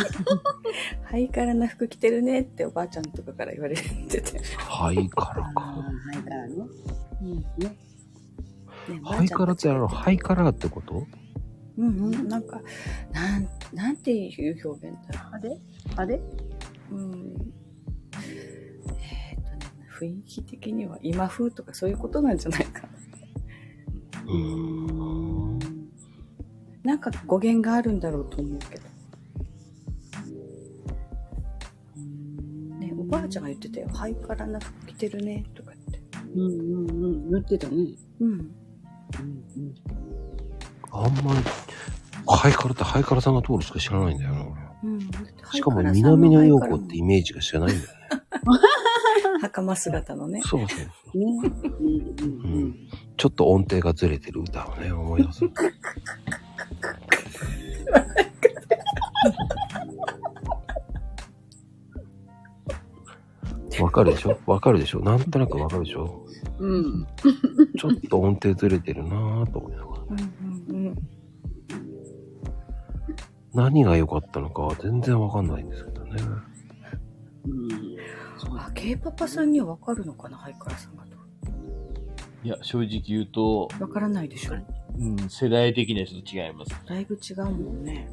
ハイカラな服着てるねっておばあちゃんとかから言われてて。ハイカラか。はいからね。うん。ね。ねハイカラってあの、ハイカラってこと？うんうん、なんか、なん、なんていう表現だろあれ？あれ？う。うん。えーっとね、雰囲気的には今風とかそういうことなんじゃないかな。うーん。なんか語源があるんだろうと思うけど。ね、おばあちゃんが言ってたよ。ハイカラな服着てるね、とかって。うんうんうん。言ってたね。うん。うんうん。あんまり、ハイカラってハイカラさんが通るしか知らないんだよな、うん。俺。しかも南野陽子ってイメージが知らないんだよね。袴姿のね。そうそうそう。ね。うん。ちょっと音程がずれてる歌をね、思い出す。かるでしょ？わかるでしょ？なんとなくわかるでしょ？うん。ちょっと音程ずれてるなぁと思いながら。うんうんうん。何が良かったのかは全然わかんないんですけどね。うん。そうあ、K パパさんにはわかるのかな、ハイカラさんがと。いや、正直言うと、わからないでしょ。うん、世代的にはちょっと違います。だいぶ違うもんね。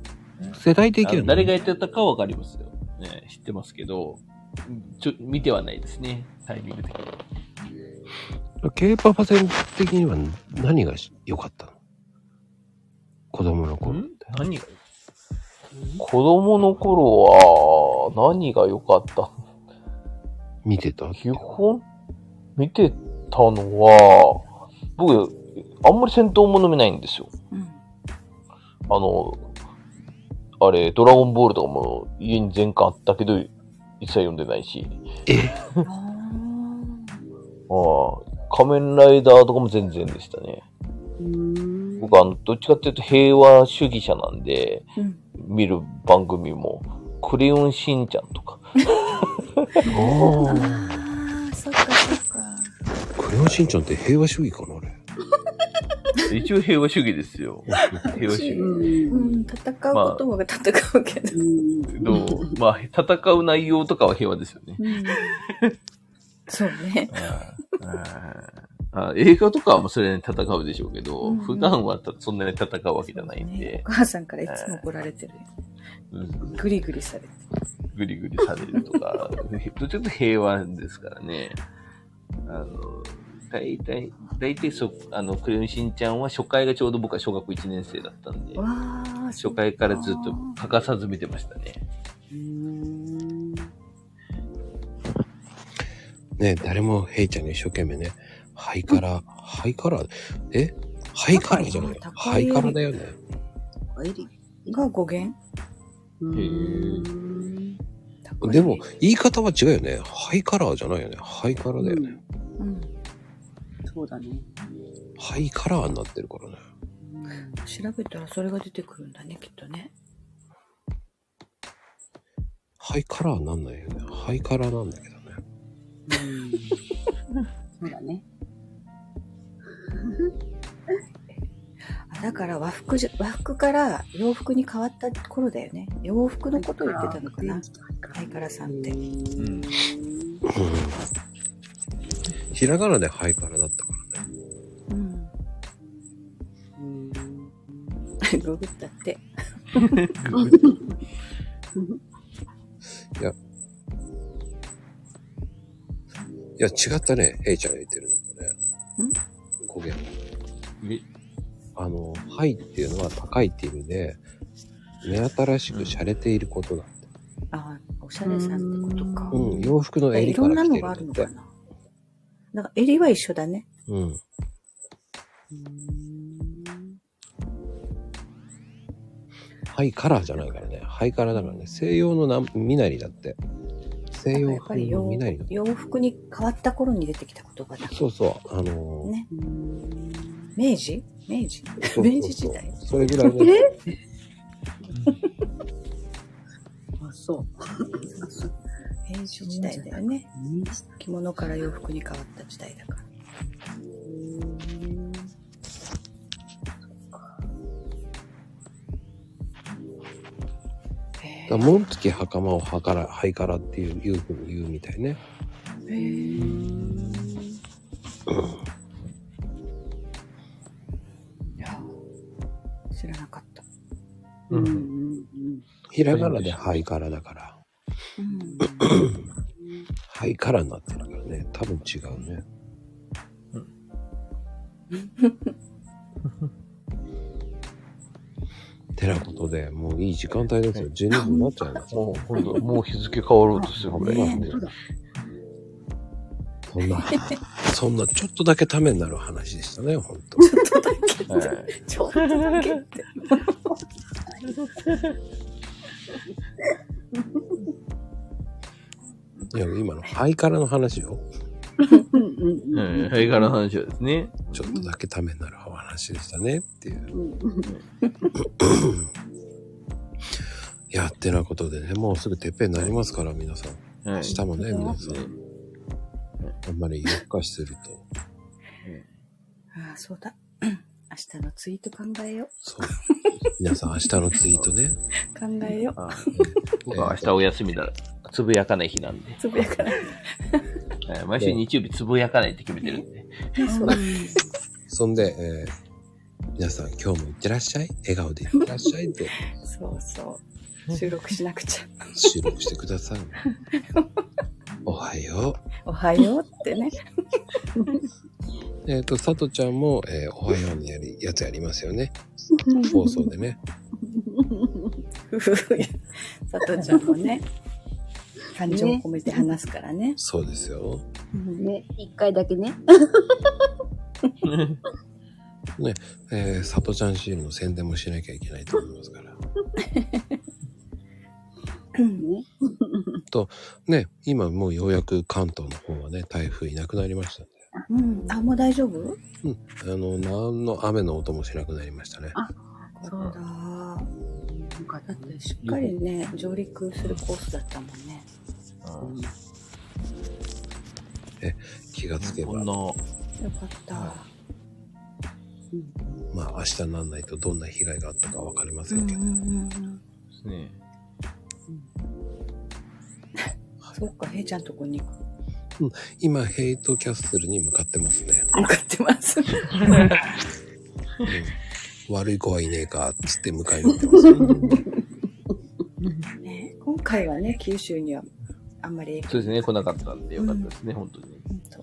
世代的にはあの誰がやってたかはわかりますよ。ね、知ってますけど、ちょ、見てはないですね。タイミング的に。K パパ戦的には何が良かったの？子供の頃って。何？が子供の頃は、何が良かった？見てた？基本、見てたのは、僕、あんまり戦闘もの見ないんですよ。うん。あの、あれ、ドラゴンボールとかも家に全巻あったけど、一切読んでないし、あーああ仮面ライダーとかも全然でしたね。うん。僕、あの、どっちかっていうと平和主義者なんで、うん。見る番組も、クレヨンしんちゃんとか、あああ、そっかそっか。あ。クレヨンしんちゃんって平和主義かなあれ？一応平和主義ですよ。平和主義。うん、戦うことも戦うけど。うん。どうまあ、戦う内容とかは平和ですよね。うん。そうね。あ映画とかはもうそれに戦うでしょうけど、うんうん普段はたそんなに戦うわけじゃないんねでお、母さんからいつも怒られてるよ。うんグリグリされて。ぐりぐりされるとか、ちかというと平和ですからね。あの、大体、大体そ、あの、クレヨンしんちゃんは初回がちょうど僕は小学1年生だったんで、初回からずっと欠かさず見てましたね。うん。ね誰もヘイちゃんに一生懸命ね、ハイカラ、ハイカラ、え？ハイカラじゃないハイカラだよね。が語源うん。高いでも、言い方は違うよね。ハイカラーじゃないよね。ハイカラだよね。うん。そうだね。ハイカラーになってるからね。調べたらそれが出てくるんだね、きっとね。ハイカラーになんないよね。ハイカラーなんだけどね。うん。そうだね。あだから和服じゃ、和服から洋服に変わった頃だよね。洋服のことを言ってたのかな。ハイカラさんって。うん。うん。ひらがなでハイカラだったからね。うん。うん。ググったって。いや、違ったね。ヘイちゃんが言ってるのとね。語源。えあの、ハイっていうのは高いっていう意味で、目新しく洒落ていることだって。ああ、おしゃれさんってことか。うん、洋服のい襟から来ろんなのてるんだってがあるのか。な。だから襟は一緒だね。うん。ハイカラーじゃないからね。ハイカラーだからね。西洋のな身なりだって。西洋やっぱ風のり洋身なりの？洋服に変わった頃に出てきた言葉だ。そうそう。あのーね。明治？明治？明治時代？それぐらいね。あ、そう。明治時代だよね。着物から洋服に変わった時代だから。だから紋付き袴をはから、ハイカラっていう、いうふうに言うみたいね。え。へえ。いや、知らなかった。うん。ううんん。ひらがなでハイカラだから。うん。ハイカラになってるからね。多分違うね。て いい時間帯ですよ。12分になっちゃいました。もう、今度、もう日付変わろうとするぐらいなんで。そんな、そんなちょっとだけためになる話でしたね、ほんと。はいちょっとだけって。いや、今のハイカラの話よ。ハイカラの話はですね。ちょっとだけためになるお話でしたねっていう。や、ってなことでね、もうすぐてっぺんになりますから、皆さん。はい。明日もね、皆さん。あんまり夜更かしすると、ああ、そうだ。明日のツイート考えよそう。皆さん明日のツイートね。う。考えよあ僕は明日お休みだ。つぶやかない日なんでう。。つぶやかない。はい毎週日曜日つぶやかないって決めてるんで。そう。そんで、えー皆さん今日もいってらっしゃい。笑顔でいってらっしゃいってそうそう。収録しなくちゃ。収録してください。おはよおはようってね。う。えっ、と、さとちゃんも、えーおはようにやり、やつやりますよね。放送でね。ふふふ。さとちゃんもね、感情を込めて話すからね。そうですよ。ね、一回だけね。えー、さとちゃんシールの宣伝もしなきゃいけないと思いますから。ね。ね、今もうようやく関東の方はね、台風いなくなりましたんで。うん。あ、もう大丈夫？うん。あの、何の雨の音もしなくなりましたね。そうだ。よかっただってしっかりね、上陸するコースだったもんね。気がつけばこん。な、よかった。まあ明日にならないとどんな被害があったかわかりませけど。うんんうんうん。ですね。そっか、へいちゃんとこに行く。今、ヘイトキャッスルに向かってますね。向かってます。うん悪い子はいねえか、つって迎えに行ってます。ね、今回はね、九州にはあんまりそうですね、来なかったんでよかったですね、本当に。うんと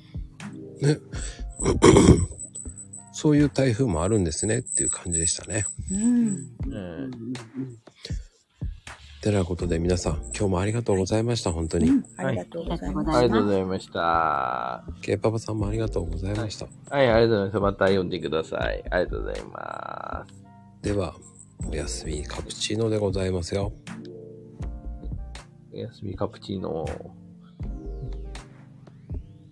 ね。そういう台風もあるんですねっていう感じでしたね。うん。うんてなことで皆さん、今日もありがとうございました、本当に。ありがとうございます。ありがとうございました。はケイパパさんもありがとうございました。い、ありがとうございます。また読んでください。ありがとうございます。では、おやすみカプチーノでございますよ。おやすみカプチーノ。